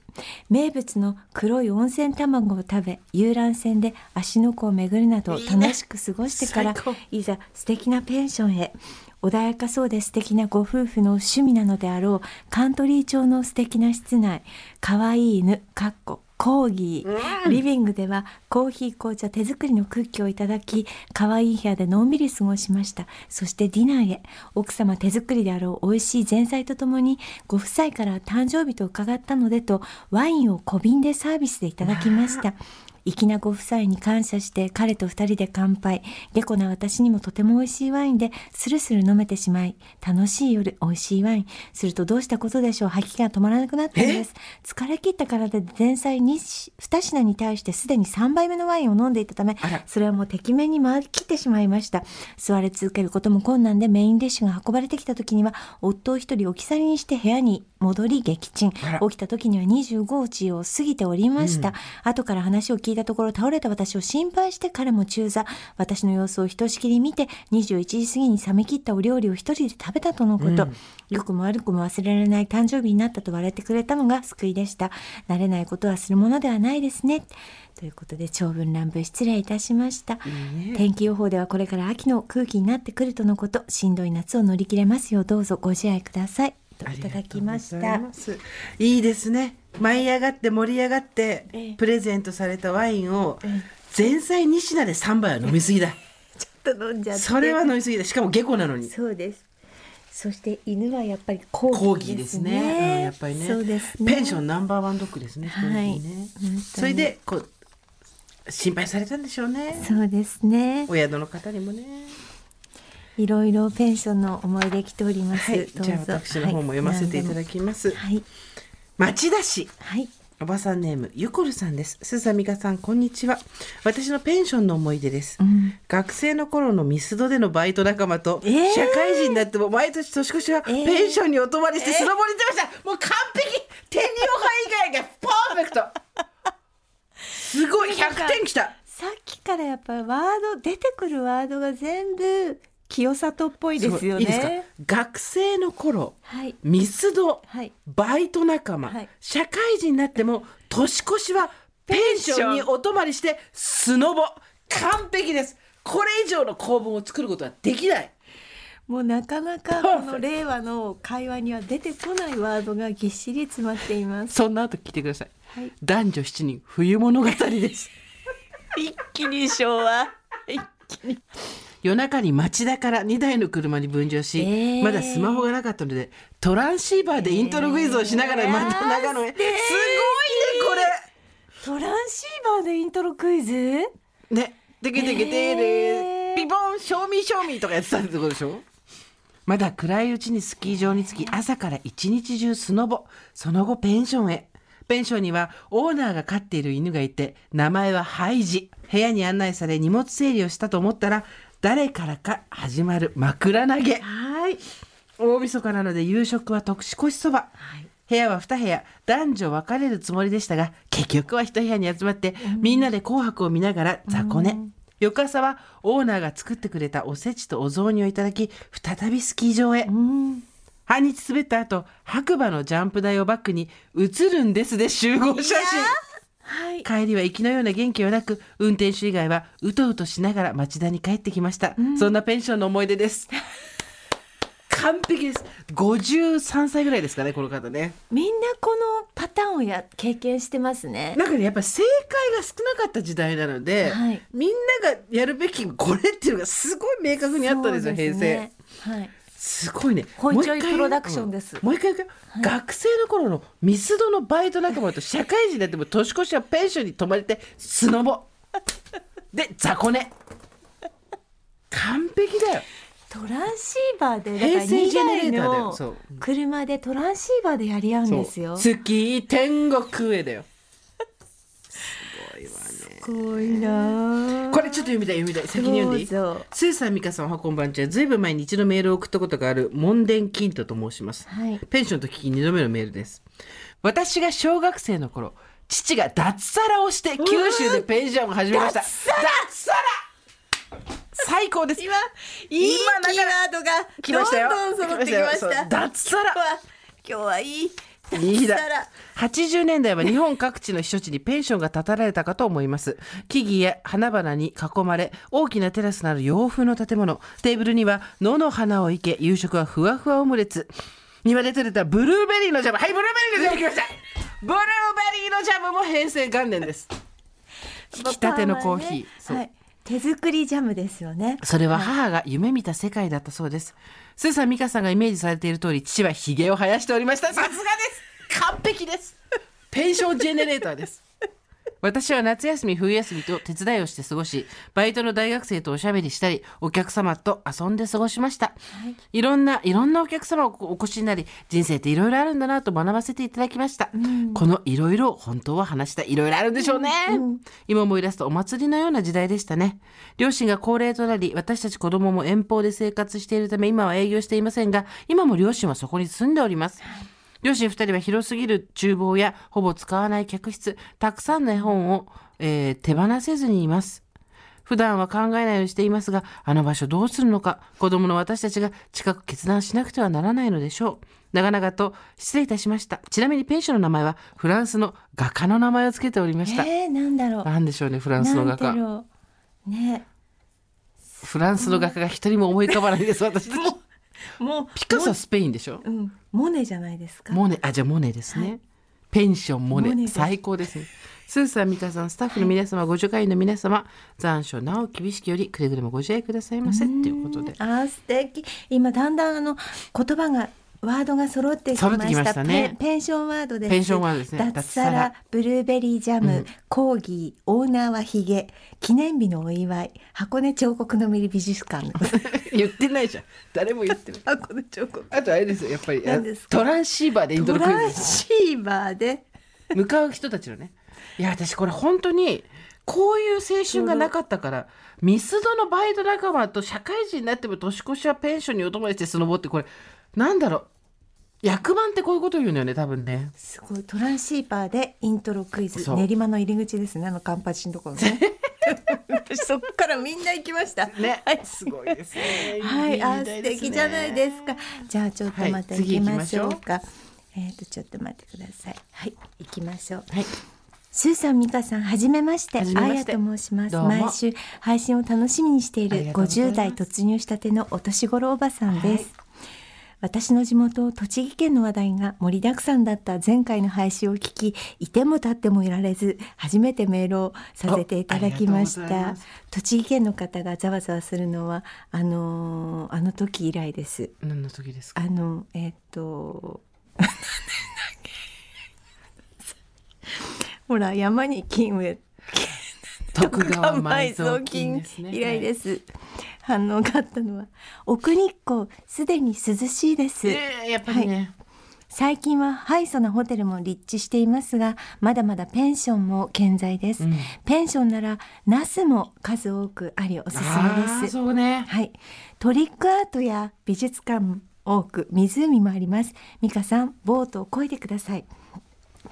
Speaker 1: 名物の黒い温泉卵を食べ遊覧船で芦ノ湖を巡るなど
Speaker 4: いいね
Speaker 1: 楽しく過ごしてから
Speaker 4: 最高。
Speaker 1: いざ素敵なペンションへ。穏やかそうで素敵なご夫婦の趣味なのであろうカントリー調の素敵な室内。可愛い犬かっこコーギー、リビングではコーヒー紅茶手作りのクッキーをいただき可愛い部屋でのんびり過ごしました。そしてディナーへ奥様手作りであろう美味しい前菜とともにご夫妻から誕生日と伺ったのでとワインを小瓶でサービスでいただきました粋なご夫妻に感謝して彼と二人で乾杯。下戸な私にもとても美味しいワインでスルスル飲めてしまい楽しい夜美味しいワイン。するとどうしたことでしょう吐き気が止まらなくなったんです。疲れ切った体で前菜に2品に対してすでに3杯目のワインを飲んでいたためそれはもうてきめんに回りきってしまいました。座り続けることも困難でメインディッシュが運ばれてきた時には夫を一人置き去りにして部屋に戻り撃沈。起きた時には25時を過ぎておりました、後から話を聞いたところ倒れた私を心配して彼も中座。私の様子をひとしきり見て21時過ぎに冷め切ったお料理を一人で食べたとのこと、良くも悪くも忘れられない誕生日になったと笑ってくれたのが救いでした。慣れないことはするものではないですね。ということで長文乱文失礼いたしました。天気予報ではこれから秋の空気になってくるとのこと。しんどい夏を乗り切れますようどうぞご自愛ください。といただきました。
Speaker 4: いいですね舞い上がって盛り上がって
Speaker 1: ええ。
Speaker 4: プレゼントされたワインを
Speaker 1: え
Speaker 4: 前菜2品で3杯は飲みすぎだ。(laughs)
Speaker 1: ちょっと飲んじゃって。
Speaker 4: それは飲みすぎだ。しかも下戸なのに。
Speaker 1: そうです。そして犬はやっぱりコ
Speaker 4: コー
Speaker 1: ーギーで
Speaker 4: すす
Speaker 1: ね。
Speaker 4: ね、うんやっぱりね。
Speaker 1: そうですね。
Speaker 4: ペンションナンバーワンドッグですね、
Speaker 1: はい。
Speaker 4: ーね。それでこう心配されたんでしょうね。
Speaker 1: そうですね。
Speaker 4: お宿の方にもね。
Speaker 1: いろいろペンションの思い出来ております。
Speaker 4: はい。じゃあ私の方も読ませていただきます、
Speaker 1: はい。
Speaker 4: 町田市。
Speaker 1: はい。
Speaker 4: おばさんネームゆこるさんです。すさみかさんこんにちは。私のペンションの思い出です、
Speaker 1: ん。
Speaker 4: 学生の頃のミスドでのバイト仲間と、
Speaker 1: えー。
Speaker 4: 社会人になっても毎年年越しは
Speaker 1: えー。
Speaker 4: ペンションにお泊まりしてスノボに行ってました、もう完璧。天竜派以外がパーフェクト。すごい。100点きた。
Speaker 1: さっきからやっぱりワード出てくるワードが全部清里っぽいですよね。
Speaker 4: いいですか？学生の頃
Speaker 1: はい。
Speaker 4: ミスド、
Speaker 1: はい。
Speaker 4: バイト仲間、
Speaker 1: はい
Speaker 4: 社会人になっても年越しはペンションにお泊まりしてスノボ完璧ですこれ以上の構文を作ることはできない
Speaker 1: もうなかなかこの令和の会話には出てこないワードがぎっしり詰まっています。
Speaker 4: そんな後聞いてください、
Speaker 1: はい
Speaker 4: 男女7人冬物語です (laughs)
Speaker 1: 一気に昭和。一気に。
Speaker 4: 夜中に町田から2台の車に分乗し、
Speaker 1: えー。
Speaker 4: まだスマホがなかったのでトランシーバーでイントロクイズをしながらまた長野へ、すごいねこれ。
Speaker 1: トランシーバーでイントロクイズ？
Speaker 4: ね、でけでけて
Speaker 1: え
Speaker 4: る、
Speaker 1: ー。
Speaker 4: ピボン、賞味賞味とかやってたってことでしょ？まだ暗いうちにスキー場に着き、朝から一日中スノボ、その後ペンションへ。ペンションにはオーナーが飼っている犬がいて、名前はハイジ。部屋に案内され荷物整理をしたと思ったら、誰からか始まる枕投げ。
Speaker 1: はい。
Speaker 4: 大晦日なので夕食は年越しそば、部屋は2部屋。男女分かれるつもりでしたが結局は一部屋に集まって、みんなで紅白を見ながら雑魚寝、翌朝はオーナーが作ってくれたおせちとお雑煮をいただき再びスキー場へ、半日滑った後白馬のジャンプ台をバックに写るんですで集合写真
Speaker 1: はい。
Speaker 4: 帰りは息のような元気はなく運転手以外はうとうとしながら町田に帰ってきました、そんなペンションの思い出です。完璧です。53歳ぐらいですかねこの方ね。
Speaker 1: みんなこのパターンをや経験してますね。
Speaker 4: なんかねやっぱ正解が少なかった時代なので、
Speaker 1: はい。
Speaker 4: みんながやるべきこれっていうのがすごい明確にあったんですよ
Speaker 1: そう
Speaker 4: 平成。
Speaker 1: ねはい。
Speaker 4: すごいね。
Speaker 1: ホイチョイ
Speaker 4: もう一回
Speaker 1: プロダクションです。
Speaker 4: うん。もう一回言うよ、学生の頃のミスドのバイト仲間と社会人になっても年越しはペンションに泊まれてスノボ。で雑魚寝。完璧だよ。
Speaker 1: トランシーバーでだから
Speaker 4: 平成
Speaker 1: 2
Speaker 4: ジェネレ
Speaker 1: 台の車でトランシーバーでやり合うんですよ。す
Speaker 4: スキー天国へだよ
Speaker 1: ごいな。あ。
Speaker 4: これれちょっと読みたい読みたい。先に読んでいい？スーさん美香さんおはこんばんちはずいぶん前に一度メールを送ったことがある門田金斗と申します、
Speaker 1: はい。
Speaker 4: ペンションと聞き2度目のメールです。私が小学生の頃父が脱サラをして九州でペンションを始めました。脱サラ！最高です。
Speaker 1: 今いいキーワードが
Speaker 4: 来ましたよ。
Speaker 1: どんどん揃ってきました。
Speaker 4: 脱サラ。
Speaker 1: 今日はいい
Speaker 4: いいだ
Speaker 1: 脱サラ
Speaker 4: 80年代は日本各地の避暑地にペンションが建てられたかと思います。木々や花々に囲まれ大きなテラスのある洋風の建物。テーブルには野の花を生け夕食はふわふわオムレツ。庭で採れたブルーベリーのジャム。はいブルーベリーのジャム来ました。ブルーベリーのジャムも平成元年です。引き立てのコーヒー、そう。
Speaker 1: はい、手作りジャムですよね
Speaker 4: それは母が夢見た世界だったそうです。スーさん、ミカさんがイメージされている通り、父はヒゲを生やしておりました。さすがです完璧です (laughs) ペンションジェネレーターです。私は夏休み、冬休みと手伝いをして過ごし、バイトの大学生とおしゃべりしたり、お客様と遊んで過ごしました。い、ろんな、いろんなお客様をお越しになり、人生っていろいろあるんだなと学ばせていただきました。このいろいろ本当は話したいろいろあるんでしょうね。今思い出すとお祭りのような時代でしたね。両親が高齢となり、私たち子供も遠方で生活しているため、今は営業していませんが、今も両親はそこに住んでおります。両親二人は広すぎる厨房やほぼ使わない客室、たくさんの絵本を、えー手放せずにいます。普段は考えないようにしていますが、あの場所どうするのか、子供の私たちが近く決断しなくてはならないのでしょう。長々と失礼いたしました。ちなみにペンションの名前はフランスの画家の名前を付けておりました。
Speaker 1: えー、なんだろう
Speaker 4: なんでしょうね、フランスの画家。
Speaker 1: なんだろうね
Speaker 4: フランスの画家が一人も思い浮かばないです、(laughs) 私たち。
Speaker 1: もう
Speaker 4: ピカソはスペインでしょ？
Speaker 1: うんモネじゃないですか？
Speaker 4: モネ、あ、じゃあモネですね。ペンションモネ最高ですね。スーさん、ミカさん、スタッフの皆様、ご助会員の皆様、残暑なお厳しきより、くれぐれもご自愛くださいませ。っていうことで。
Speaker 1: あー素敵今だんだんあの言葉がワードが揃ってきました。
Speaker 4: ね。
Speaker 1: ペンションワードです。
Speaker 4: ペンションワードですね。
Speaker 1: 脱サラブルーベリージャム、コーギーオーナーはヒゲ記念日のお祝い箱根彫刻の森美術館。(laughs)
Speaker 4: 言ってないじゃん。誰も言ってない。
Speaker 1: 箱根彫刻。
Speaker 4: あとあれですよ、やっぱり、トランシーバーでイント
Speaker 1: ト
Speaker 4: ロクイズ
Speaker 1: ラン。シーバーで。
Speaker 4: 向かう人たちのね。いや、私これ本当に、こういう青春がなかったから、ミスドのバイト仲間と社会人になっても年越しはペンションにお友達でスノボって、これ、なんだろう。役満ってこういうこと言うのよね、多分ね。
Speaker 1: すごいトランシーバーでイントロクイズ
Speaker 4: そう
Speaker 1: 練馬の入り口ですねあのカンパチのところね (laughs) 私そっからみんな行きました
Speaker 4: ね
Speaker 1: はい、
Speaker 4: すごいですね。
Speaker 1: はい、あ、素敵じゃないですか。じゃあ、ちょっとまた
Speaker 4: はい
Speaker 1: 行きましょう
Speaker 4: 次行き
Speaker 1: か。えっ、と、ちょっと待ってください。はい、行きましょう。
Speaker 4: はい。
Speaker 1: スーさん、ミカさん、はじめまして。
Speaker 4: はじめまして
Speaker 1: あやと申します。
Speaker 4: どうも
Speaker 1: 毎週配信を楽しみにしている
Speaker 4: ありがとうござい
Speaker 1: 50
Speaker 4: ます
Speaker 1: 代突入したてのお年頃おばさんです。私の地元栃木県の話題が盛りだくさんだった前回の配信を聞きいても立ってもいられず初めてメールをさせていただきました。栃木県の方がざわざわするのはあのーあの時以来です。
Speaker 4: 何の時ですか？
Speaker 1: あのえっと (laughs) (laughs) ほら山に金植え
Speaker 4: 徳川埋蔵
Speaker 1: 埋
Speaker 4: 金。
Speaker 1: 以来です、反応があったのは奥日光すでに涼しいです、
Speaker 4: ええやっぱりね。
Speaker 1: 最近はハイソなホテルも立地していますがまだまだペンションも健在です、
Speaker 4: うん。
Speaker 1: ペンションならナスも数多くありおすすめです。
Speaker 4: そうね。
Speaker 1: はい。トリックアートや美術館も多く湖もあります。美香さんボートを漕いでください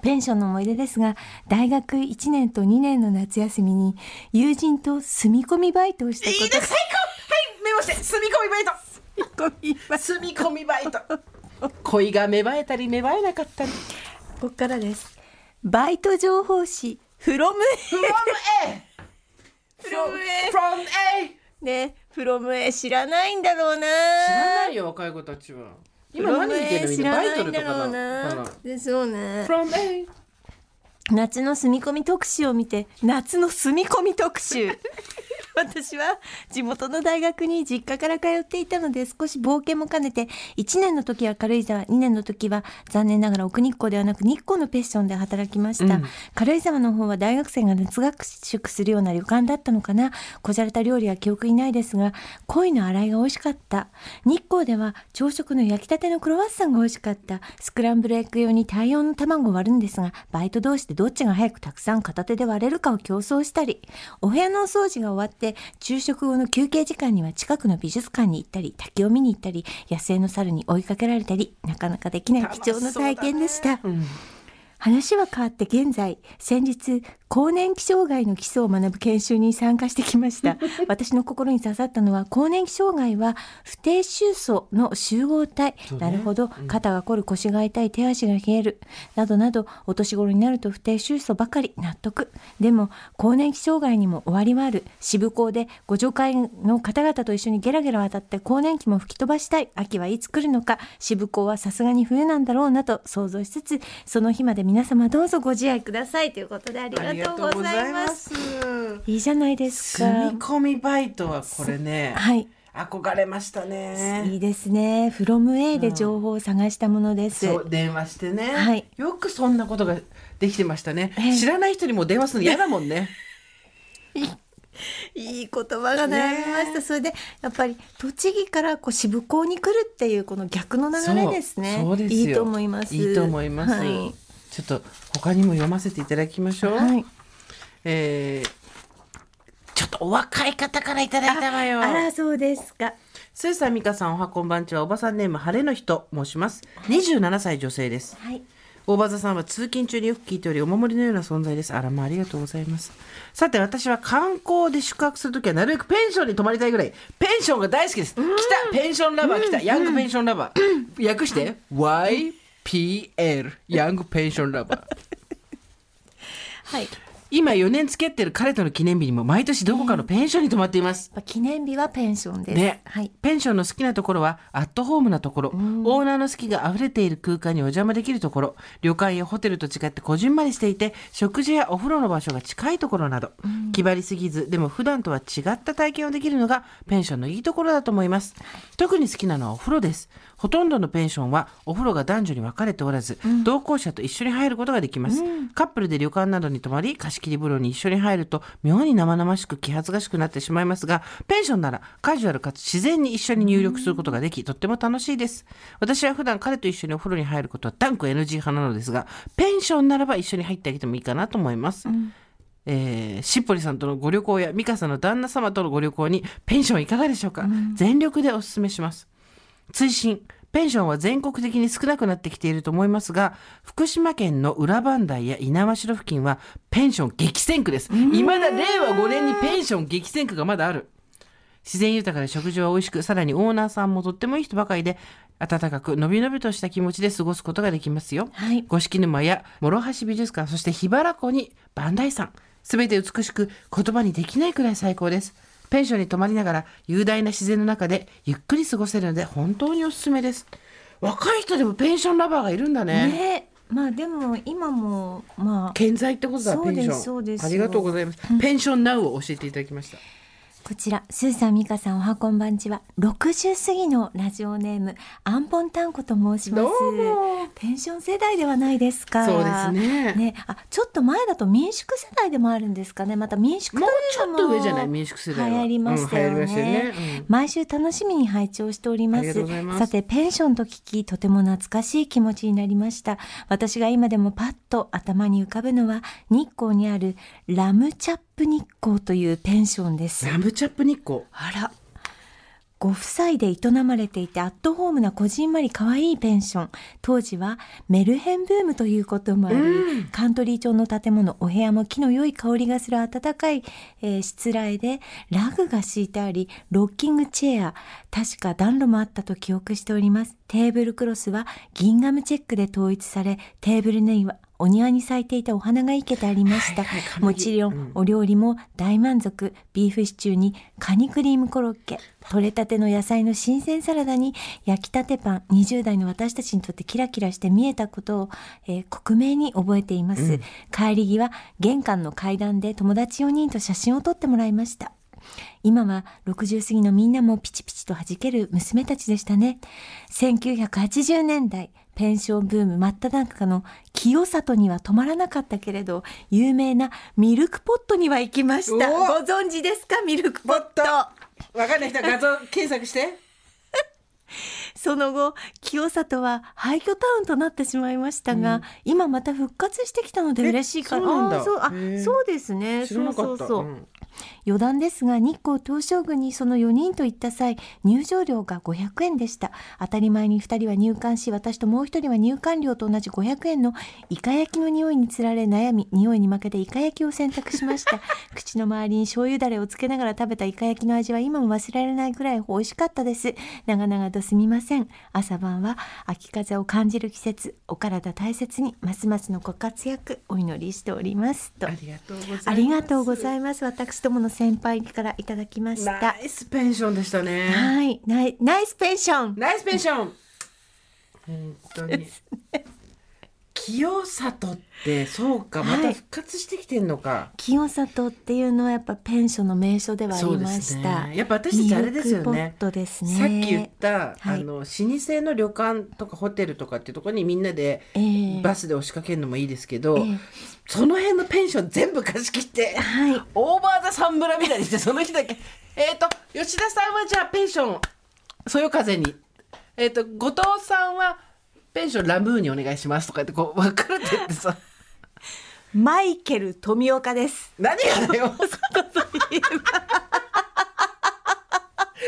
Speaker 1: ペンションの思い出ですが大学1年と2年の夏休みに友人と住み込みバイトをしたこと
Speaker 4: いいです。最高。はい、メモして、住み込みバイト。住み込みバイト。恋が芽生えたり芽生えなかったり。
Speaker 1: トここからですバイト情報誌 from
Speaker 4: From A.
Speaker 1: From A
Speaker 4: From A.
Speaker 1: ね from A 知らないんだろうな
Speaker 4: 知らないよ、若い子たちは。今何言ってんの？みんなバイトルとかな。かな
Speaker 1: でそうね。
Speaker 4: From A.
Speaker 1: 夏の住み込み特集を見て夏の住み込み特集 (laughs) 私は地元の大学に実家から通っていたので少し冒険も兼ねて1年の時は軽井沢2年の時は残念ながら奥日光ではなく日光のペッションで働きました、
Speaker 4: うん。
Speaker 1: 軽井沢の方は大学生が夏学宿するような旅館だったのかな。こじゃれた料理は記憶にないですが鯉の洗いが美味しかった。日光では朝食の焼きたてのクロワッサンが美味しかった。スクランブルエッグ用に大量の卵を割るんですがバイト同士でどっちが早くたくさん片手で割れるかを競争したりお部屋のお掃除が終わってして昼食後の休憩時間には近くの美術館に行ったり滝を見に行ったり野生の猿に追いかけられたりなかなかできない貴重な体験でした。
Speaker 4: うん
Speaker 1: 話は変わって現在先日更年期障害の基礎を学ぶ研修に参加してきました。(laughs) 私の心に刺さったのは更年期障害は不定収素の集合体、
Speaker 4: ね。
Speaker 1: なるほど。肩が凝る腰が痛い手足が冷える。などなどお年頃になると不定収素ばかり。納得。でも更年期障害にも終わりはある。渋港でご助会の方々と一緒にゲラゲラ渡って更年期も吹き飛ばしたい。秋はいつ来るのか。渋港はさすがに冬なんだろうなと想像しつつその日まで皆様どうぞご自愛くださいということでありがとうございます
Speaker 4: います
Speaker 1: いいじゃないですか
Speaker 4: 住み込みバイトはこれね、
Speaker 1: はい
Speaker 4: 憧れましたね。
Speaker 1: いいですね。フロム A で情報を探したものです。
Speaker 4: そう電話してね、
Speaker 1: はい
Speaker 4: よくそんなことができてましたね、
Speaker 1: ええ
Speaker 4: 知らない人にも電話するの嫌だもんね (laughs)
Speaker 1: いい言葉が並びました。それでやっぱり栃木からこう渋港に来るっていうこの逆の流れですね。
Speaker 4: そうそうですよ
Speaker 1: いいと思います。
Speaker 4: いいと思います、
Speaker 1: はい。
Speaker 4: ちょっと他にも読ませていただきましょう、
Speaker 1: はい。
Speaker 4: えーちょっとお若い方からいただいたわよ。
Speaker 1: あらそうですか。
Speaker 4: スーさん美香さんおはこんばんちはおばさんネーム晴れの人申します。27歳女性です。
Speaker 1: はい。
Speaker 4: 大場座さんは通勤中によく聞いておりお守りのような存在です。あらまあありがとうございます。さて私は観光で宿泊するときはなるべくペンションに泊まりたいぐらい。ペンションが大好きです。来た。ペンションラバー来た。ヤングペンションラバー。訳して YPL ヤングペンションラバー。(laughs)
Speaker 1: はい。
Speaker 4: 今4年付き合ってる彼との記念日にも毎年どこかのペンションに泊まっています。
Speaker 1: まあ記念日はペンションです。
Speaker 4: ね、
Speaker 1: はい。
Speaker 4: ペンションの好きなところはアットホームなところ、オーナーの好きが溢れている空間にお邪魔できるところ。旅館やホテルと違ってこじんまりしていて食事やお風呂の場所が近いところなど、気張りすぎずでも普段とは違った体験をできるのがペンションのいいところだと思います。特に好きなのはお風呂ですほとんどのペンションはお風呂が男女に分かれておらず、同行者と一緒に入ることができます、カップルで旅館などに泊まり貸し切り風呂に一緒に入ると妙に生々しく気恥ずかしくなってしまいますがペンションならカジュアルかつ自然に一緒に入浴することができとっても楽しいです。私は普段彼と一緒にお風呂に入ることは断固 NG 派なのですがペンションならば一緒に入ってあげてもいいかなと思います、えーしっぽりさんとのご旅行や美香さんの旦那様とのご旅行にペンションいかがでしょうか、全力でお勧めします。追伸ペンションは全国的に少なくなってきていると思いますが福島県の裏磐梯や猪苗代付近はペンション激戦区です。未だ令和5年にペンション激戦区がまだある。自然豊かで食事は美味しくさらにオーナーさんもとってもいい人ばかりで温かくのびのびとした気持ちで過ごすことができますよ、
Speaker 1: はい。
Speaker 4: 五色沼や諸橋美術館そして桧原湖に磐梯山。すべて美しく言葉にできないくらい最高ですペンションに泊まりながら雄大な自然の中でゆっくり過ごせるので本当におすすめです。若い人でもペンションラバーがいるんだね。
Speaker 1: ね。まあでも今もまあ
Speaker 4: 健在ってことだ
Speaker 1: そうです
Speaker 4: ペンション。
Speaker 1: そうです
Speaker 4: ありがとうございます、ペンションナウを教えていただきました
Speaker 1: こちら、スーさん、ミカさん、おはこんばんちは、60過ぎのラジオネーム、アンポンタンコと申します
Speaker 4: どうも。
Speaker 1: ペンション世代ではないですか。
Speaker 4: そうですね
Speaker 1: ね、あ、ちょっと前だと民宿世代でもあるんですかね。また民宿というのも
Speaker 4: もうちょっと上じゃない？民宿世代は
Speaker 1: 流行りましたよね。
Speaker 4: うんねうん
Speaker 1: 毎週楽しみに拝聴しておりますさて、ペンションと聞き、とても懐かしい気持ちになりました。私が今でもパッと頭に浮かぶのは、日光にあるラムチャップ日光というペンションです。
Speaker 4: ラムチャップ日光
Speaker 1: あら。ご夫妻で営まれていてアットホームなこじんまり可愛いペンション。当時はメルヘンブームということもあり、カントリー調の建物、お部屋も木の良い香りがする暖かい、えー、しつらえで、ラグが敷いてあり、ロッキングチェア、確か暖炉もあったと記憶しております。テーブルクロスはギンガムチェックで統一され、テーブルにはお庭に咲いていたお花が生けてありました。
Speaker 4: はいはい
Speaker 1: もちろん、お料理も大満足。ビーフシチューにカニクリームコロッケ、取れたての野菜の新鮮サラダに焼きたてパン、20代の私たちにとってキラキラして見えたことを、えー克明に覚えています。帰り際、玄関の階段で友達4人と写真を撮ってもらいました。今は60過ぎのみんなもピチピチと弾ける娘たちでしたね。1980年代、ペンションブーム真っ只中の清里には止まらなかったけれど、有名なミルクポットには行きました。
Speaker 4: お
Speaker 1: ご存知ですか？ミルクポット。
Speaker 4: わかんない人は画像 (laughs) 検索して
Speaker 1: その後、清里は廃墟タウンとなってしまいましたが、今また復活してきたので
Speaker 4: え
Speaker 1: 嬉しいから。
Speaker 4: そうなんだ
Speaker 1: あそうあ
Speaker 4: へえ
Speaker 1: そうですね。そうそうそう。
Speaker 4: うん
Speaker 1: 余談ですが日光東照宮にその4人と行った際入場料が500円でした。当たり前に2人は入館し私ともう1人は入館料と同じ500円のイカ焼きの匂いにつられ悩み匂いに負けてイカ焼きを選択しました。(laughs) 口の周りに醤油だれをつけながら食べたイカ焼きの味は今も忘れられないくらい美味しかったです。長々とすみません。朝晩は秋風を感じる季節。お体大切にますますのご活躍お祈りしております。と。
Speaker 4: ありがとうございます。
Speaker 1: ありがとうございます。私どもの先輩からいただきました。
Speaker 4: ナイスペンションでしたね。
Speaker 1: はい。ナイナイスペンション。
Speaker 4: ナイスペンション。本当に。清里ってそうかまた復活してきてんのか、
Speaker 1: 清里っていうのはやっぱペンションの名所ではありました、
Speaker 4: ね、やっぱ私たちあれですよね。
Speaker 1: ポットですね。
Speaker 4: さっき言った、
Speaker 1: はい。
Speaker 4: あの老舗の旅館とかホテルとかっていうところにみんなで
Speaker 1: えー
Speaker 4: バスで押しかけるのもいいですけど、
Speaker 1: えー
Speaker 4: その辺のペンション全部貸し切って、
Speaker 1: はい。
Speaker 4: オーバーザサンブラみたいにしてその日だけえっと吉田さんはじゃあペンションそよ風に。えっ、と後藤さんはペンションラムーにお願いしますとかってこう分かれてってさ。
Speaker 1: マイケル富岡です。
Speaker 4: 何がだよ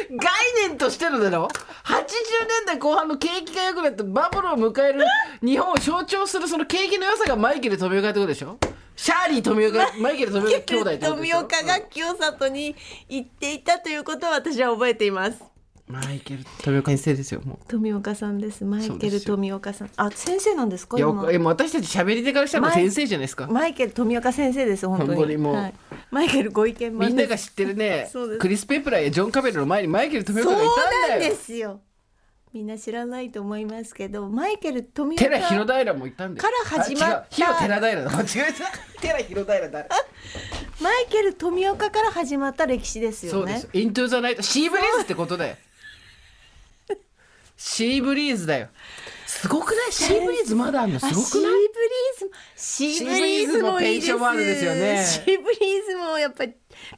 Speaker 4: 概念としてのだろ？80年代後半の景気が良くなってバブルを迎える日本を象徴するその景気の良さがマイケル富岡ってことでしょ？シャーリー富岡 (laughs) マイケル富岡兄弟ってことでしょ？
Speaker 1: 富岡が清里に行っていたということは私は覚えています。
Speaker 4: マイケル富岡先生ですよも
Speaker 1: 富岡さんです。マイケル富岡さん。あ先生なんですか？
Speaker 4: ういや
Speaker 1: 今。
Speaker 4: えもう私たち喋り手からしたらもう先生じゃないですか。
Speaker 1: マイケル富岡先生です本当に。
Speaker 4: 本当にもう。
Speaker 1: はい、マイケルご意見
Speaker 4: みんなが知ってるねクリス・ペプラーやジョン・カベルの前にマイケル富岡がいたんだよ
Speaker 1: なんですよ。みんな知らないと思いますけどマイケル富岡
Speaker 4: 寺広平もいたんだよ。
Speaker 1: から始まった。
Speaker 4: 広寺平だ。間違えた。(laughs) 寺広平だ。
Speaker 1: マイケル富岡から始まった歴史ですよね。
Speaker 4: そうです。イントゥザナイト。シーブリーズってことだよ。シーブリーズだよ。すごくない？シーブリーズまだあんの？すごくない？
Speaker 1: あシーブリーズもシーブリーズも
Speaker 4: ペンションワールドですよね。
Speaker 1: シーブリーズもやっぱり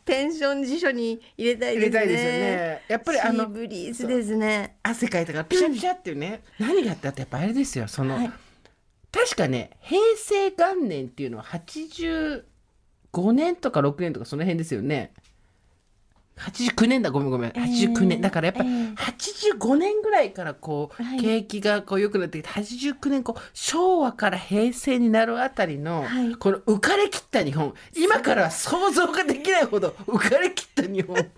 Speaker 1: ペンション辞書に入れたいですね。
Speaker 4: 入れたいですよね。やっぱりあの
Speaker 1: シーブリーズですね。
Speaker 4: 汗かいたからピシャピシャっていうね。何があったってやっぱあれですよ。その、
Speaker 1: はい。
Speaker 4: 確かね、平成元年っていうのは85年とか6年とかその辺ですよね。89年だ。ごめんごめん。89年、だからやっぱり
Speaker 1: ええ
Speaker 4: 85年ぐらいからこう、
Speaker 1: はい。
Speaker 4: 景気がこう良くなってきて89年こう昭和から平成になるあたりの、
Speaker 1: はい。
Speaker 4: この浮かれきった日本。今からは想像ができないほど浮かれきった日本。(laughs)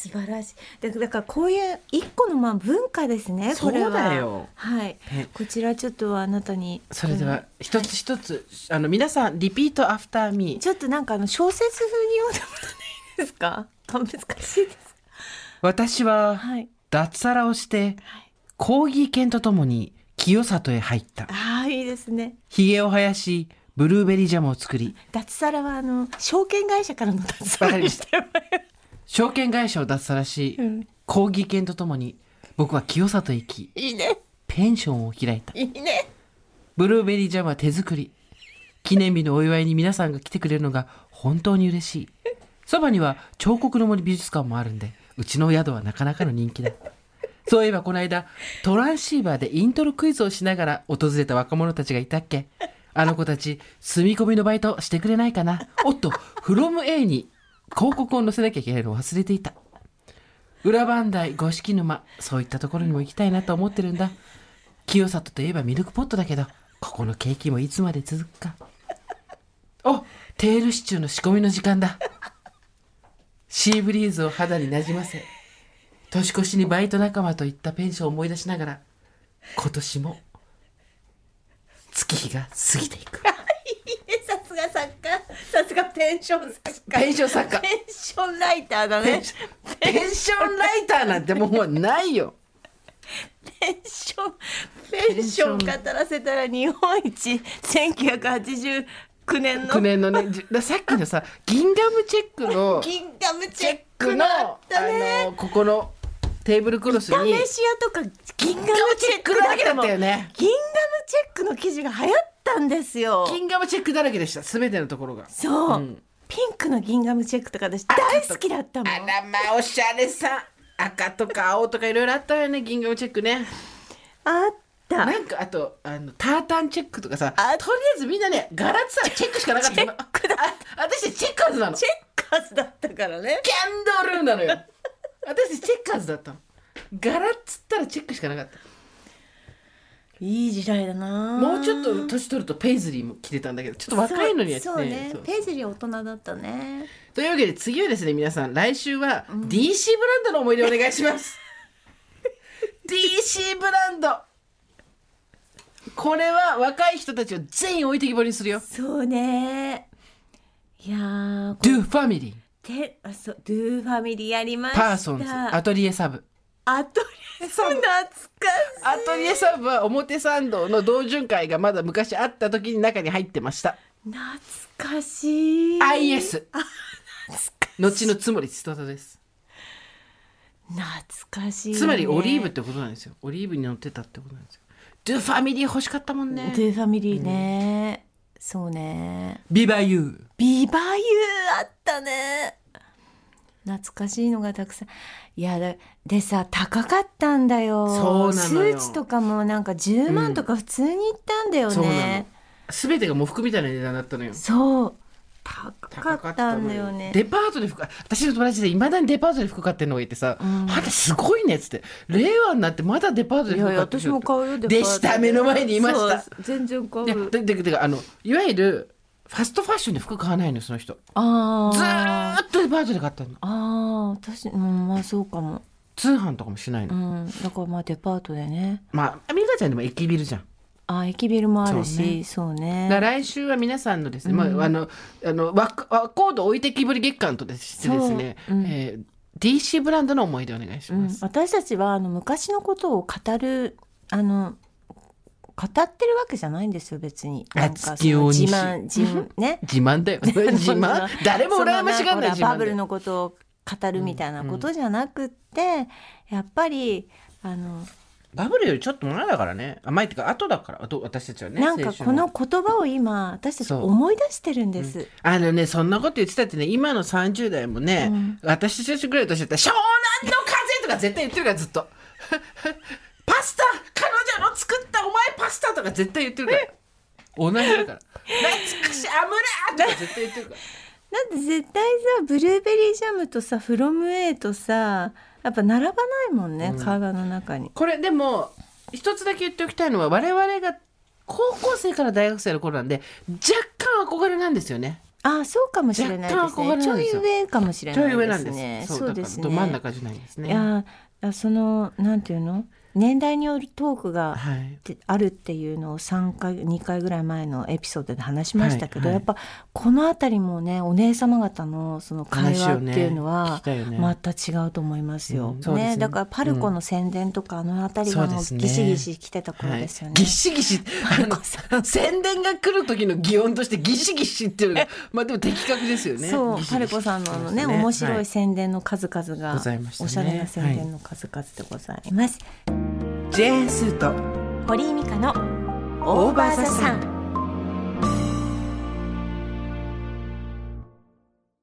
Speaker 1: 素晴らしい。だだからこういう一個のまあ文化ですねこれは。はい。
Speaker 4: ね
Speaker 1: こちらちょっとあなたに。
Speaker 4: それでは一つ一つ、あの皆さん repeat after me。
Speaker 1: ちょっとなんかあの小説風に読んでもらって。いいですか？あ難しいです。
Speaker 4: 私は
Speaker 1: はい。
Speaker 4: 脱サラをしてコーギー犬とともに清里へ入った。
Speaker 1: ああいいですね。
Speaker 4: ひげを生やしブルーベリージャムを作り。
Speaker 1: 脱サラはあの証券会社からの脱サラにしてもらえ
Speaker 4: 証券会社を脱サラし、
Speaker 1: うん。
Speaker 4: コーギー犬とともに僕は清里へ行き
Speaker 1: いいね。
Speaker 4: ペンションを開いた。
Speaker 1: いいね。
Speaker 4: ブルーベリージャムは手作り。記念日のお祝いに皆さんが来てくれるのが本当に嬉しいそばには彫刻の森美術館もあるんでうちの宿はなかなかの人気だ。そういえばこの間トランシーバーでイントロクイズをしながら訪れた若者たちがいたっけ？あの子たち住み込みのバイトしてくれないかな？おっと from A に広告を載せなきゃいけないのを忘れていた。裏磐梯五色沼そういったところにも行きたいなと思ってるんだ。清里といえばミルクポットだけどここのケーキもいつまで続くか。おテールシチューの仕込みの時間だ。シーブリーズを肌になじませ年越しにバイト仲間と行ったペンションを思い出しながら今年も月日が過ぎていく。(laughs)
Speaker 1: さすが作家さすがペンション作家。
Speaker 4: ペンション作家。
Speaker 1: ペンションライターだね。
Speaker 4: ペンションライターなんてもうないよ。
Speaker 1: ペンションペンション語らせたら日本一1989年の。
Speaker 4: 9年のね。じださっきのさギンガムチェックの (laughs)
Speaker 1: ギンガムチ
Speaker 4: チェッ
Speaker 1: ク
Speaker 4: クのあ
Speaker 1: の
Speaker 4: ここのテーブルクロスに
Speaker 1: 試し屋とかギンガムチェック
Speaker 4: だらけだったよね。
Speaker 1: ギンガムチェックの記事が流行ったんですよ。
Speaker 4: ギンガムチェックだらけでした全てのところが。
Speaker 1: そう、
Speaker 4: うん。
Speaker 1: ピンクのギンガムチェックとか私大好きだったもん。
Speaker 4: あらまあおしゃれさ。赤とか青とかいろいろあったよねギンガムチェックね。
Speaker 1: あった。
Speaker 4: なんかあとあのタータンチェックとかさとり
Speaker 1: あ
Speaker 4: あえずみんなね柄ってさチェックしかなかった
Speaker 1: チェックだ
Speaker 4: あ私チェッカーズなの。
Speaker 1: チェッカーズだったからね。
Speaker 4: キャンドルなのよ。私チェッカーズだったの。柄っつったらチェックしかなかった。
Speaker 1: いい時代だな。
Speaker 4: もうちょっと年取るとペイズリーも着てたんだけどちょっと若いのには
Speaker 1: そうね。ペイズリー大人だったね。
Speaker 4: というわけで次はですね皆さん来週は DC ブランドの思い出お願いします、(laughs) DC ブランドこれは若い人たちを全員置いてきぼりにするよ。
Speaker 1: そうね。いやーこ
Speaker 4: Do ファミリー
Speaker 1: てあそうドゥーファミリーやりました。
Speaker 4: パーソンズアトリエサブ
Speaker 1: アトリエそう。懐かしい。
Speaker 4: アトリエサブは表参道の同潤会がまだ昔あった時に中に入ってました。
Speaker 1: 懐かしい。
Speaker 4: IS 後のつもり千歳です。
Speaker 1: 懐かしい、ね、
Speaker 4: つまりオリーブってことなんですよ。オリーブに乗ってたってことなんですよドゥファミリー欲しかったもんね。
Speaker 1: ドゥーファミリーね、そうね。
Speaker 4: ビバユー。
Speaker 1: ビバユーあったね。懐かしいのがたくさん。いやだでさ高かったんだよ。
Speaker 4: そうなのよ。
Speaker 1: スーツとかもなんか10万とか普通に行ったんだよ
Speaker 4: そうなの。
Speaker 1: ね、
Speaker 4: 全てが喪服みたいな値段だったのよ。
Speaker 1: そう高かったんだよね。
Speaker 4: デパートで服私の友達でいまだにデパートで服買ってるのがいてさ「あん。たすごいね」っつって。令和になってまだデパートで
Speaker 1: いやいや
Speaker 4: 服買って。る
Speaker 1: 私も買うよデパート
Speaker 4: でした目の前にいました。
Speaker 1: 全然買
Speaker 4: で
Speaker 1: う
Speaker 4: ででであのいわゆるファストファッションで服買わないのよその人。
Speaker 1: あ
Speaker 4: ずっとデパートで買ったの。
Speaker 1: ああ私うんまあそうかも。
Speaker 4: 通販とかもしないの、
Speaker 1: うん。だからまあデパートでね。
Speaker 4: まあ美香ちゃんでも駅ビルじゃん
Speaker 1: あ駅ビルもある
Speaker 4: そうね。
Speaker 1: しそうね。
Speaker 4: だから来週は皆さんのですね、まあ、あの、あの、ワワコード置いてきぼり月間としてですね、
Speaker 1: そう。うん。
Speaker 4: えー DC ブランドの思い出お願いし
Speaker 1: うん。
Speaker 4: ます。
Speaker 1: 私たちはあの昔のことを語るあの語ってるわけじゃないんですよ別に。
Speaker 4: あ
Speaker 1: なんか自慢自慢ね。
Speaker 4: 自慢だよ。(laughs) 自慢？誰も羨ましがんない
Speaker 1: バブルのことを語るみたいなことじゃなくって、やっぱりあの
Speaker 4: バブルよりちょっと前だからね。あ前っていうか後だから、あと私たちはね。
Speaker 1: なんかこの言葉を今私たち思い出してるんです。
Speaker 4: あのね、そんなこと言ってたってね、今の30代もね、私たちぐらいの年だったら、湘南の風とか絶対言ってるから、ずっと。(laughs) パスタ彼女の作ったお前パスタとか絶対言ってるから。同じだから。懐かしい、アムラーとか絶対言ってるから。
Speaker 1: だって絶対さブルーベリージャムとさフロム A とさやっぱ並ばないもんね、体の中に。
Speaker 4: これでも、一つだけ言っておきたいのは、我々が高校生から大学生の頃なんで、若干憧れなんですよね。
Speaker 1: あそうかもしれないですね。ちょい上かもしれ
Speaker 4: ちょい
Speaker 1: ない
Speaker 4: 上なんです。
Speaker 1: ですね。
Speaker 4: そう
Speaker 1: ですね。
Speaker 4: ど真ん中じゃないですね。
Speaker 1: いやあそのなんていうの？年代によるトークがあるっていうのを3回2回ぐらい前のエピソードで話しましたけど、
Speaker 4: はいはい。
Speaker 1: やっぱこの辺りもねお姉様方のその会話っていうのはまた違うと思いますよ。
Speaker 4: うんそうですね。
Speaker 1: だからパルコの宣伝とかあの辺りがもうギシギシ来てた頃
Speaker 4: はい
Speaker 1: ですよね。
Speaker 4: ギシギシあの宣伝が来る時の擬音としてギシギシっていうのがまあでも的確ですよね。
Speaker 1: そう
Speaker 4: ギシギシ。
Speaker 1: パルコさんのね面白
Speaker 4: はい。
Speaker 1: 宣伝の数々が、おしゃれな宣伝の数々でございます。
Speaker 4: ジェーンスーと
Speaker 1: 堀井美香の
Speaker 4: オーバーザさん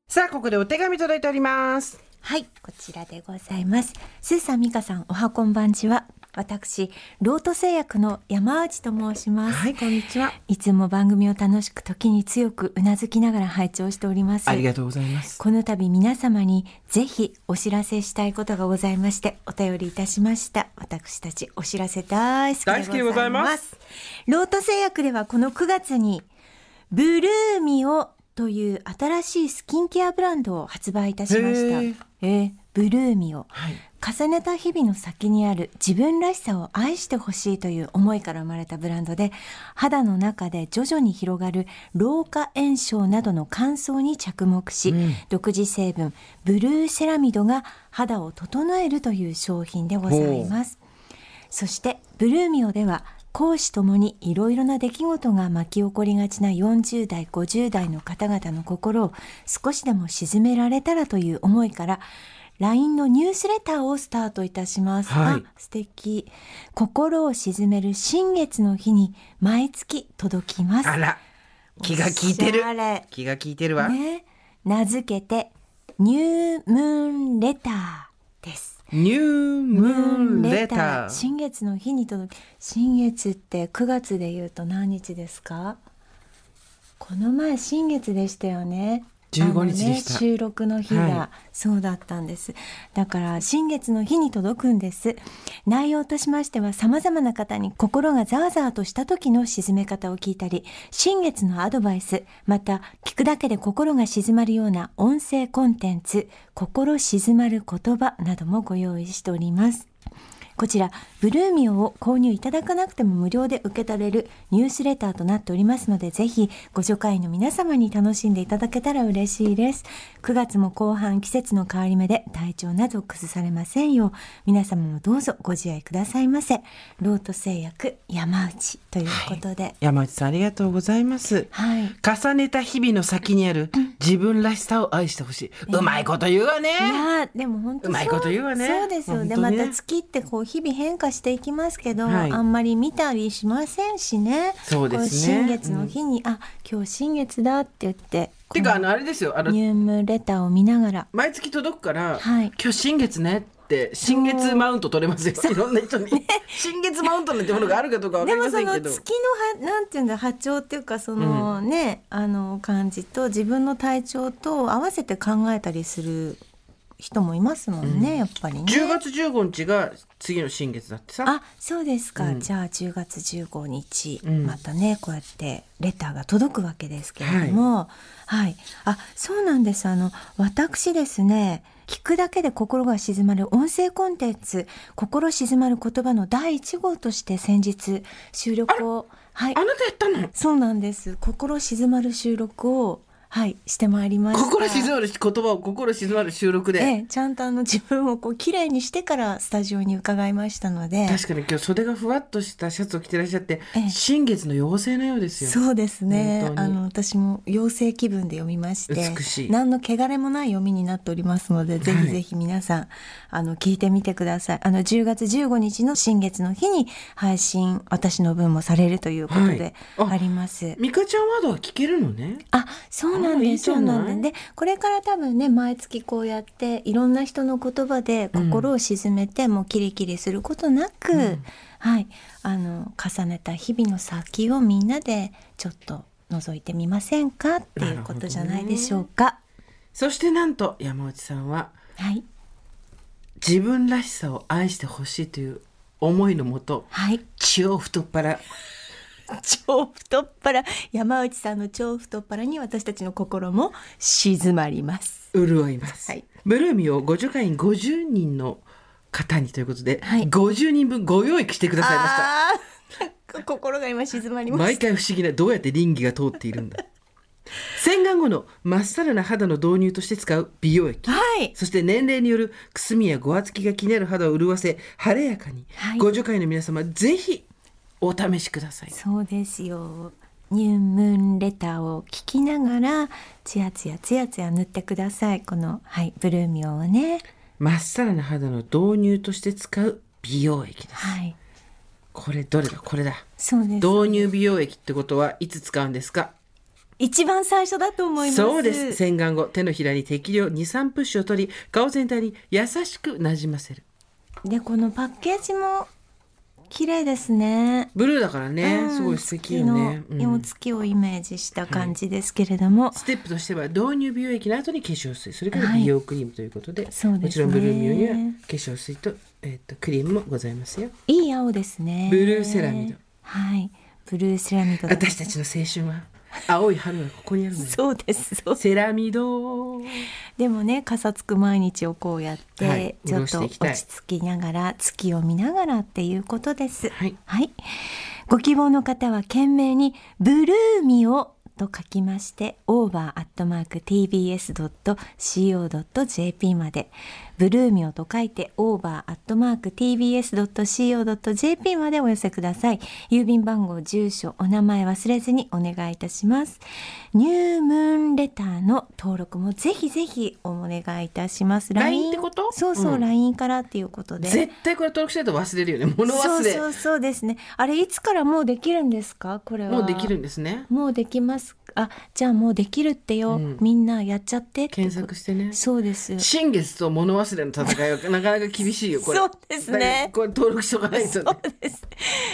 Speaker 4: さあここでお手紙届いております
Speaker 1: はい、こちらでございます。スーさん、ミカさん、おはこんばんちは。私、ロート製薬の山内と申します。
Speaker 4: はいこんにちは。い
Speaker 1: つも番組を楽しく、時に強くうなずきながら拝聴しております。
Speaker 4: ありがとうございます。
Speaker 1: この度皆様にぜひお知らせしたいことがございましてお便りいたしました。私たちお知らせ大好きでございます。
Speaker 4: います。
Speaker 1: ロート製薬ではこの9月にブルーミオという新しいスキンケアブランドを発売いたしました。えーブルーミオ
Speaker 4: はい。
Speaker 1: 重ねた日々の先にある自分らしさを愛してほしいという思いから生まれたブランドで肌の中で徐々に広がる老化炎症などの乾燥に着目し、独自成分ブルーセラミドが肌を整えるという商品でございます。そしてブルーミオでは講師ともにいろいろな出来事が巻き起こりがちな40代50代の方々の心を少しでも鎮められたらという思いから LINE のニュースレターをスタートいたします。
Speaker 4: はい。
Speaker 1: あ素敵。心を鎮める新月の日に毎月届きます。
Speaker 4: あら。気が利いてる。気が利いてるわ、
Speaker 1: ね、名付けてニュームーンレターです。
Speaker 4: ニュームーンレター。
Speaker 1: 新月の日に届き新月って9月で言うと何日ですか？この前新月でしたよね
Speaker 4: 15日で
Speaker 1: ね、収録の日が、
Speaker 4: は
Speaker 1: そうだったんです。だから新月の日に届くんです。内容としましては様々な方に心がざわざわとした時の沈め方を聞いたり新月のアドバイスまた聞くだけで心が静まるような音声コンテンツ心静まる言葉などもご用意しておりますこちら、ブルーミオを購入いただかなくても無料で受け取れるニュースレターとなっておりますので、ぜひご助会の皆様に楽しんでいただけたら嬉しいです。9月も後半季節の変わり目で体調など崩されませんよう、皆様もどうぞご自愛くださいませ。ロート製薬山内ということで。
Speaker 4: 山内さんありがとうございます。
Speaker 1: はい。
Speaker 4: 重ねた日々の先にある自分らしさを愛してほしい。うまいこと言うわね。
Speaker 1: いやーでも本当
Speaker 4: うまいこと言うわね
Speaker 1: そうですよ、
Speaker 4: ね
Speaker 1: また月ってこう日々変化していきますけど、
Speaker 4: はい。
Speaker 1: あんまり見たりしませんしね。
Speaker 4: そうですね。
Speaker 1: こ新月の日に、あ今日新月だって言って
Speaker 4: てかあのあれですよ。あの
Speaker 1: ニュームレターを見ながら。
Speaker 4: 毎月届くから、
Speaker 1: はい。
Speaker 4: 今日新月ねって新月マウント取れますよ。いろんな人に、新月マウントなんてものがあるかどうかわかり
Speaker 1: でもそ
Speaker 4: ませんけど。
Speaker 1: の月のはなんていうんだ波長っていうかそのね、あの感じと自分の体調と合わせて考えたりする人もいますもんね、やっぱりね。
Speaker 4: 10月15日が次の新月だってさ。
Speaker 1: あそうですか、
Speaker 4: うん。
Speaker 1: じゃあ10月15日、
Speaker 4: うん。
Speaker 1: またねこうやってレターが届くわけですけれども。はい、あそうなんです。あの私ですね聞くだけで心が静まる音声コンテンツ「心静まる言葉」の第1号として先日収録をはい。
Speaker 4: あなたやったの？
Speaker 1: そうなんです。心静まる収録をはいしてまいりました。
Speaker 4: 心静まる言葉を心静まる収録で。
Speaker 1: ええ、ちゃんとあの自分をこう綺麗にしてからスタジオに伺いましたので。
Speaker 4: 確かに今日袖がふわっとしたシャツを着てらっしゃって、
Speaker 1: ええ。
Speaker 4: 新月の妖精のようですよ。
Speaker 1: そうですね。あの私も妖精気分で読みまして
Speaker 4: 美しい。
Speaker 1: 何の汚れもない読みになっておりますのでぜひぜひ皆さん、あの聞いてみてください。あの10月15日の新月の日に配信私の分もされるということで
Speaker 4: はい。あ
Speaker 1: あります、
Speaker 4: ミカちゃんワードは聞けるのね。
Speaker 1: あ、そうなん
Speaker 4: あいい
Speaker 1: です。そう
Speaker 4: な
Speaker 1: んです。で、これから多分ね、毎月こうやって、いろんな人の言葉で心を鎮めて、もうキリキリすることなく、はい、あの、重ねた日々の先をみんなで、ちょっと覗いてみませんか？っていうことじゃないでしょうか。
Speaker 4: そしてなんと山内さんは
Speaker 1: はい。
Speaker 4: 自分らしさを愛してほしいという思いのもと
Speaker 1: はい。
Speaker 4: 超太っ腹 (laughs)
Speaker 1: 超太っ腹、山内さんの超太っ腹に私たちの心も静まります。
Speaker 4: 潤います、
Speaker 1: はい。
Speaker 4: ブルーミをご助会員50人の方にということで、
Speaker 1: はい。
Speaker 4: 50人分ご用意してくださいました。
Speaker 1: 心が今静まりました。
Speaker 4: 毎回不思議などうやって倫理が通っているんだ。洗顔後のまっさらな肌の導入として使う美容液。
Speaker 1: はい。
Speaker 4: そして年齢によるくすみやごわつきが気になる肌を潤わせ晴れやかに、
Speaker 1: はい。
Speaker 4: ご助会の皆様ぜひお試しください
Speaker 1: そうですよ。ニュームーンレターを聞きながら、ツヤツヤツヤツヤ塗ってください。この、はい、ブルーミオをね。
Speaker 4: まっさらな肌の導入として使う美容液です
Speaker 1: はい。
Speaker 4: これどれだ？これだ
Speaker 1: そうです。
Speaker 4: 導入美容液ってことはいつ使うんですか？
Speaker 1: 一番最初だと思います。
Speaker 4: そうです洗顔後手のひらに適量23プッシュを取り顔全体に優しくなじませる
Speaker 1: で、このパッケージも綺麗ですね。
Speaker 4: ブルーだからね、
Speaker 1: うん
Speaker 4: すごい素敵よね、
Speaker 1: 月をイメージした感じですけれども、
Speaker 4: ステップとしては導入美容液の後に化粧水それから
Speaker 1: はい
Speaker 4: 美容クリームということで,、
Speaker 1: そうですね
Speaker 4: もちろんブルーミオには化粧水と,、えー、とクリームもございますよ
Speaker 1: いい青ですね。
Speaker 4: ブルーセラミド。
Speaker 1: はい。ブルーセラミドだ。
Speaker 4: 私たちの青春は青い春がここにあるのよ。
Speaker 1: そうです。そう。
Speaker 4: セラミド。
Speaker 1: でもねかさつく毎日をこうやって、
Speaker 4: はい
Speaker 1: ちょっと落ち着きながら月を見ながらっていうことです。
Speaker 4: はい。
Speaker 1: ご希望の方は懸命にブルーミオと書きまして over.tbs.co.jp までブルーミオと書いて over.tbs.co.jp までお寄せください。郵便番号住所お名前忘れずにお願いいたします。ニュームーンレターの登録もぜひぜひお願いいたします。
Speaker 4: LINE ってこと？
Speaker 1: そうそう、
Speaker 4: うん。
Speaker 1: LINE からっていうことで。
Speaker 4: 絶対これ登録しないと忘れるよね。物忘れ。
Speaker 1: そうそうそうですね。あれいつからもうできるんですか？これは。
Speaker 4: もうできるんですね。
Speaker 1: もうできます。あじゃあもうできるってよ、
Speaker 4: うん。
Speaker 1: みんなやっちゃってって
Speaker 4: 検索してね。
Speaker 1: そうです。
Speaker 4: 新月と物忘れの戦いはなかなか厳しいよこれ。
Speaker 1: そうですね。
Speaker 4: これ登録しとかないと
Speaker 1: そ
Speaker 4: ね
Speaker 1: うです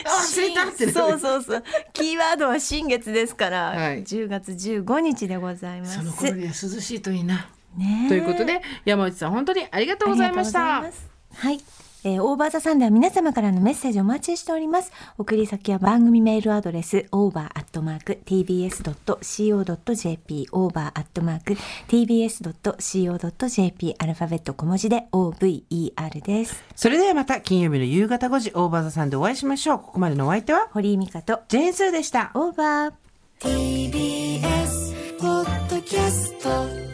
Speaker 4: あ忘れたって
Speaker 1: そうそうそう。キーワードは新月ですから、
Speaker 4: はい。
Speaker 1: 10月15日でございます。
Speaker 4: その頃には涼しいといいな。
Speaker 1: ねえ。
Speaker 4: ということで山内さん本当にありがとうございました。
Speaker 1: ありがとうございます。はい。えー、オーバーザサンでは皆様からのメッセージお待ちしております。送り先は番組メールアドレス over.tbs.co.jp over.tbs.co.jp アルファベット小文字で over です。
Speaker 4: それではまた金曜日の夕方5時オーバーザサンでお会いしましょう。ここまでのお相手は
Speaker 1: 堀井美香と
Speaker 4: ジェーンスーでした。
Speaker 1: オーバー
Speaker 3: TBS ポッドキャスト